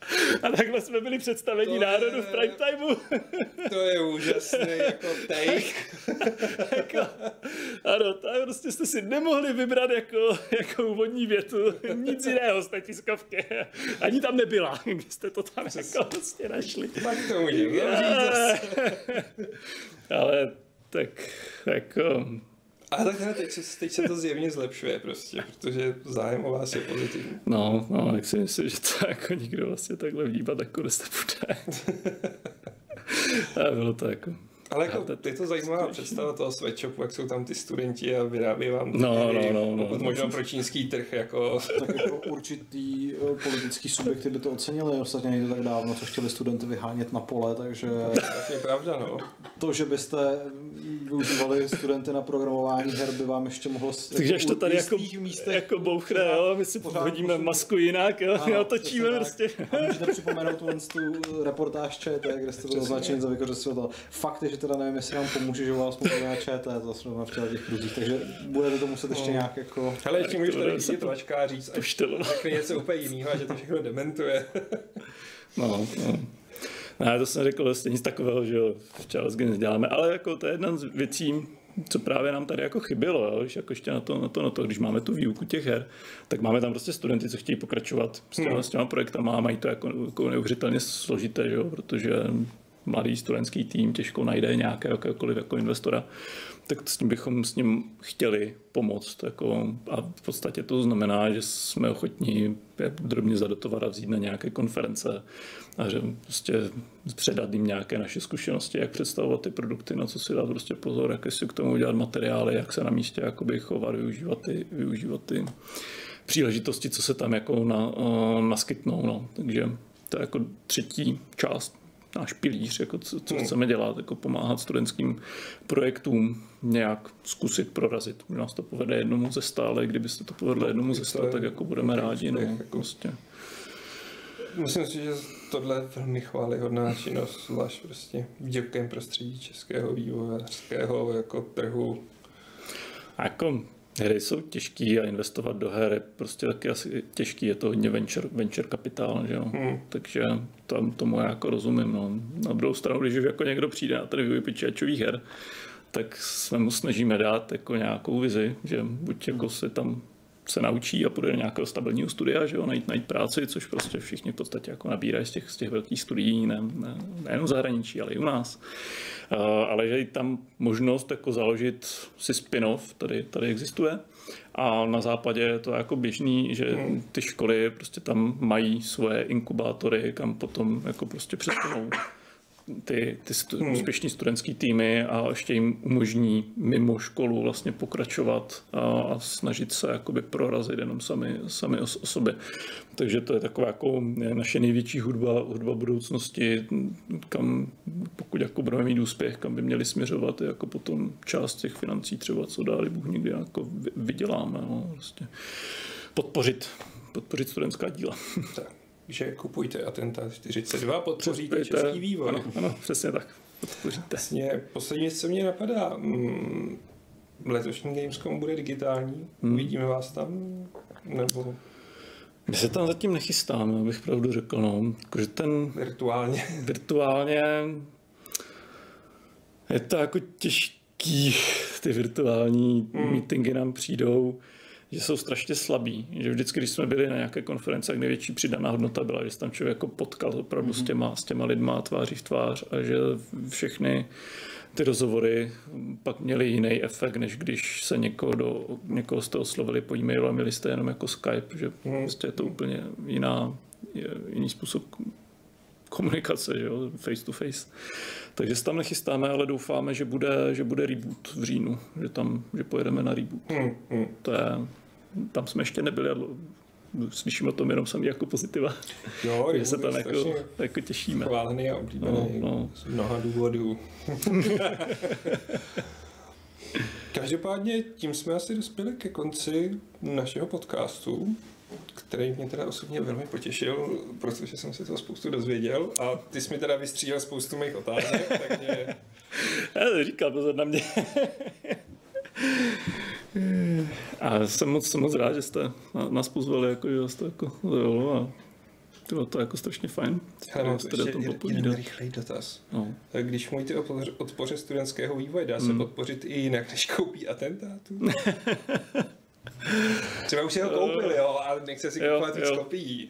A takhle jsme byli představení to národu je, v prime timeu. To je úžasný jako take. jako, ano, tak prostě jste si nemohli vybrat jako, jako úvodní větu nic jiného z té tiskovky. Ani tam nebyla, když jste to tam jako prostě našli. Tak to můžeme Ale tak jako a tak teď se, teď se to zjevně zlepšuje prostě, protože zájem o vás je pozitivní. No, no, tak si myslím, že to jako nikdo vlastně takhle vnímat jako bude. a bylo to jako... Ale jako, je to zajímavá představa toho sweatshopu, jak jsou tam ty studenti a vyrábí vám ty no, no, no, no, pokud možná pro čínský trh. Jako... Tak jako určitý eh, politický subjekty by to ocenili, ostatně nejde tak dávno, co chtěli studenty vyhánět na pole, takže... To je pravda, no. to, že byste využívali studenty na programování her, by vám ještě mohlo Takže až to tady jako, místech jako bouchne, jo, my si pořád hodíme musím- masku jinak, jo, Ano, jo točíme přesně tak. prostě. A můžete připomenout tu, tu reportáž ČT, kde jste byl označený za vykořistovatel. Fakt je, že teda nevím, jestli nám pomůže, že u vás mluvíme na ČT, zase v těchto těch kruzích, takže budete to muset ještě nějak jako... Ale ještě můžeš to tady vidět to- tlačka a říct, poštelilo. řekne něco úplně jiného a že to všechno dementuje. No, no. Ne, to jsem řekl vlastně nic takového, že jo, v Charles Games děláme, ale jako to je jedna z věcí, co právě nám tady jako chybělo, jo, že jako ještě na to, na to, na to, když máme tu výuku těch her, tak máme tam prostě studenty, co chtějí pokračovat s těma, s těma projektama a mají to jako, jako neuvěřitelně složité, že jo, protože mladý studentský tým těžko najde nějakého jako investora, tak s tím bychom s ním chtěli pomoct. Jako, a v podstatě to znamená, že jsme ochotní drobně zadotovat a vzít na nějaké konference a že prostě předat jim nějaké naše zkušenosti, jak představovat ty produkty, na co si dát prostě pozor, jak si k tomu udělat materiály, jak se na místě jakoby chovat, využívat ty, využívat ty příležitosti, co se tam jako na, uh, naskytnou. No. Takže to je jako třetí část náš pilíř, jako co, co chceme dělat, jako pomáhat studentským projektům nějak zkusit prorazit. Když nás to povede jednomu ze stále, kdyby se to povedlo jednomu ze stále, tak jako budeme rádi. No, jako. prostě. Myslím si, že tohle je velmi chválihodná činnost, zvlášť prostě v divokém prostředí českého vývojářského jako trhu. A jako hry jsou těžký a investovat do her je prostě taky asi těžký, je to hodně venture, venture kapitál, že jo? Hmm. Takže tam tomu já jako rozumím. No. Na druhou stranu, když už jako někdo přijde na ten vývoj počítačových her, tak se mu snažíme dát jako nějakou vizi, že buď jako se tam se naučí a půjde do nějakého stabilního studia, že jo, najít, najít práci, což prostě všichni v podstatě jako nabírají z těch, z těch velkých studií, ne, ne, nejenom v zahraničí, ale i u nás. Uh, ale že tam možnost jako založit si spin-off, tady, tady existuje. A na západě je to jako běžný, že ty školy prostě tam mají svoje inkubátory, kam potom jako prostě přesunou ty, ty stu, hmm. úspěšní studentský týmy a ještě jim umožní mimo školu vlastně pokračovat a, a snažit se jakoby prorazit jenom sami, sami o, o sobě. Takže to je taková jako naše největší hudba, hudba budoucnosti, kam pokud jako budeme mít úspěch, kam by měli směřovat jako potom část těch financí třeba, co dáli Bůh někdy jako vy- vyděláme. No, prostě. Podpořit, podpořit studentská díla. Takže kupujte Atenta 42, podpoříte Podpoříte- český vývoj. Ano, ano, přesně tak. Podpoříte. Vlastně poslední věc, co mě napadá, mm, letošní Gamescom bude digitální, hmm. uvidíme vás tam, nebo My se tam zatím nechystáme, abych pravdu řekl. No. Jakože ten virtuálně. virtuálně je to jako těžký, ty virtuální mm. meetingy nám přijdou, že jsou strašně slabí. Že vždycky, když jsme byli na nějaké konference, tak největší přidaná hodnota byla, že se tam člověk jako potkal opravdu mm. s, těma, s těma lidma tváří v tvář a že všechny ty rozhovory pak měly jiný efekt, než když se někoho, do, někoho jste oslovili po e-mailu a měli jste jenom jako Skype, že Mm. prostě je to úplně jiná, jiný způsob komunikace, že jo, face to face. Takže se tam nechystáme, ale doufáme, že bude, že bude reboot v říjnu, že tam, že pojedeme na reboot. Hmm, hmm. To je, tam jsme ještě nebyli slyším o tom jenom samý jako pozitiva, Jo, že se tam jako, jako těšíme. chválený a oblíbený No, no. z mnoha důvodů. Každopádně tím jsme asi dospěli ke konci našeho podcastu, který mě teda osobně velmi potěšil, protože jsem se toho spoustu dozvěděl a ty jsi mi teda vystřílel spoustu mých otázek, takže Já to říkal, pozor na mě. A jsem moc, jsem moc rád, že jste na- nás pozvali, jako, že vás to jako zaujalo a bylo to jako strašně fajn. hele, mám jste ještě tom jeden, popovídat. jeden rychlej dotaz. No. Když mluvíte o podpoře- studentského vývoje, dá se Hmm. podpořit i jinak, než koupí atentátů? Třeba už si ho koupil, jo, ale nechce si kupovat víc jo. kopií.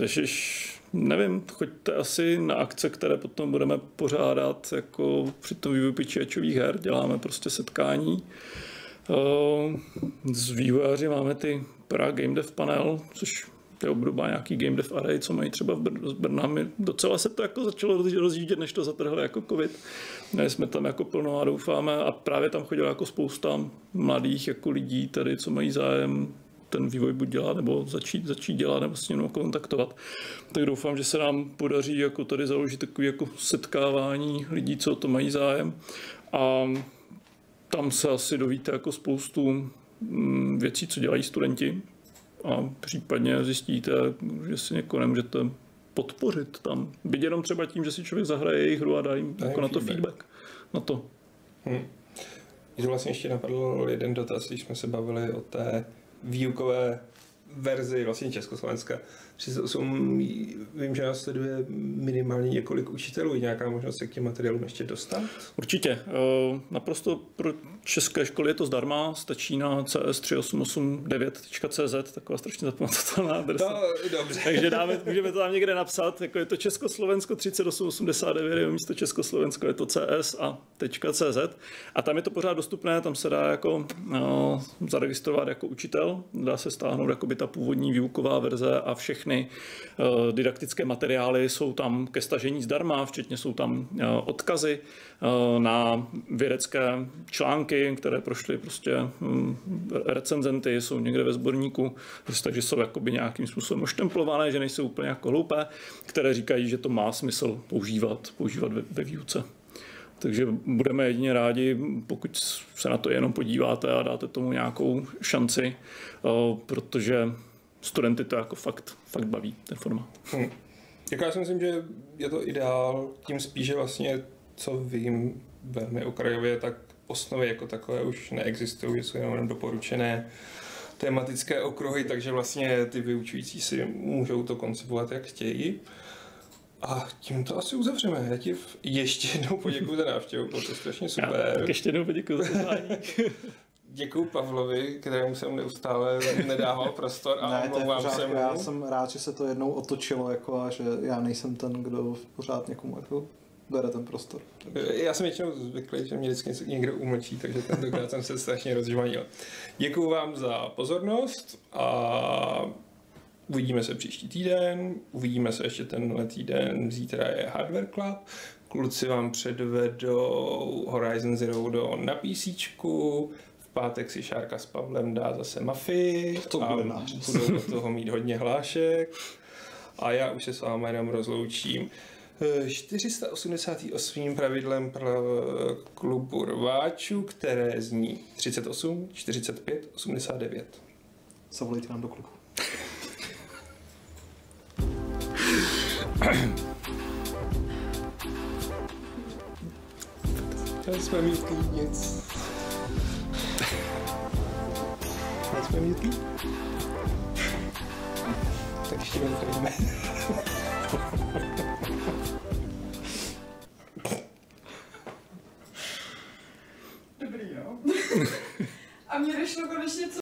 Ježiš, nevím, choďte asi na akce, které potom budeme pořádat jako při tom vývoji počítačových her. Děláme prostě setkání. Z vývojáři máme ty Prague Game Dev Panel, což je obdoba nějaký Game Dev Array, co mají třeba v Br- z Brna. My docela se to jako začalo roz- rozjíždět, než to zatrhlo jako covid. Ne, jsme tam jako plno a doufáme a právě tam chodilo jako spousta mladých jako lidí tady, co mají zájem ten vývoj buď dělat, nebo začít, začít dělat, nebo s ním kontaktovat. Tak doufám, že se nám podaří jako tady založit takové jako setkávání lidí, co o to mají zájem. A tam se asi dovíte jako spoustu mm, věcí, co dělají studenti a případně zjistíte, že si někoho nemůžete podpořit tam. Byť jenom třeba tím, že si člověk zahraje jejich hru a dá jim jako na to feedback. Na to. Hmm. Mě to vlastně ještě napadl jeden dotaz, když jsme se bavili o té výukové verzi vlastně Československa. 38, vím, že nás sleduje minimálně několik učitelů. Je nějaká možnost se k těm materiálům ještě dostat? Určitě. Eh, naprosto pro české školy je to zdarma, stačí na cs3889.cz, taková strašně zapamatovatelná adresa. To, dobře. Takže dáme, můžeme to tam někde napsat, jako je to Československo 3889, místo Československo je to cs a .cz a tam je to pořád dostupné, tam se dá jako no, zaregistrovat jako učitel, dá se stáhnout jako by ta původní výuková verze a všechny uh, didaktické materiály jsou tam ke stažení zdarma, včetně jsou tam uh, odkazy uh, na vědecké články, které prošly prostě um, recenzenty, jsou někde ve sborníku, takže jsou jakoby nějakým způsobem oštemplované, že nejsou úplně jako hloupé, které říkají, že to má smysl používat, používat ve, ve výuce. Takže budeme jedině rádi, pokud se na to jenom podíváte a dáte tomu nějakou šanci, protože studenty to jako fakt, fakt baví, ten formát. Hmm. Jako já si myslím, že je to ideál, tím spíše vlastně, co vím velmi okrajově, tak osnovy jako takové už neexistují, že jsou jenom doporučené tematické okruhy, takže vlastně ty vyučující si můžou to koncipovat, jak chtějí. A tím to asi uzavřeme. Já ti ještě jednou poděkuji za návštěvu, bylo to strašně super. Já, tak ještě jednou poděkuji za pozvání. Děkuji Pavlovi, kterému jsem neustále nedával prostor a ne, omlouvám se mu. Já jsem rád, že se to jednou otočilo jako a že já nejsem ten, kdo pořád někomu jako bere ten prostor. Já jsem většinou zvyklý, že mě vždycky někdo umlčí, takže tentokrát jsem se strašně rozžvanil. Děkuji vám za pozornost a uvidíme se příští týden, uvidíme se ještě tenhle týden, zítra je Hardware Club, kluci vám předvedou Horizon Zero Dawn na PC, pátek si Šárka s Pavlem dá zase mafii to a bude budou od toho mít hodně hlášek a já už se s vámi jenom rozloučím. 488. pravidlem pro klubu rváčů, které zní 38, 45, 89. Zavolejte nám do klubu. Tady jsme mít nic. nejsme mítí. Tak ještě ven projdeme. Dobrý, jo? A mě došlo konečně, co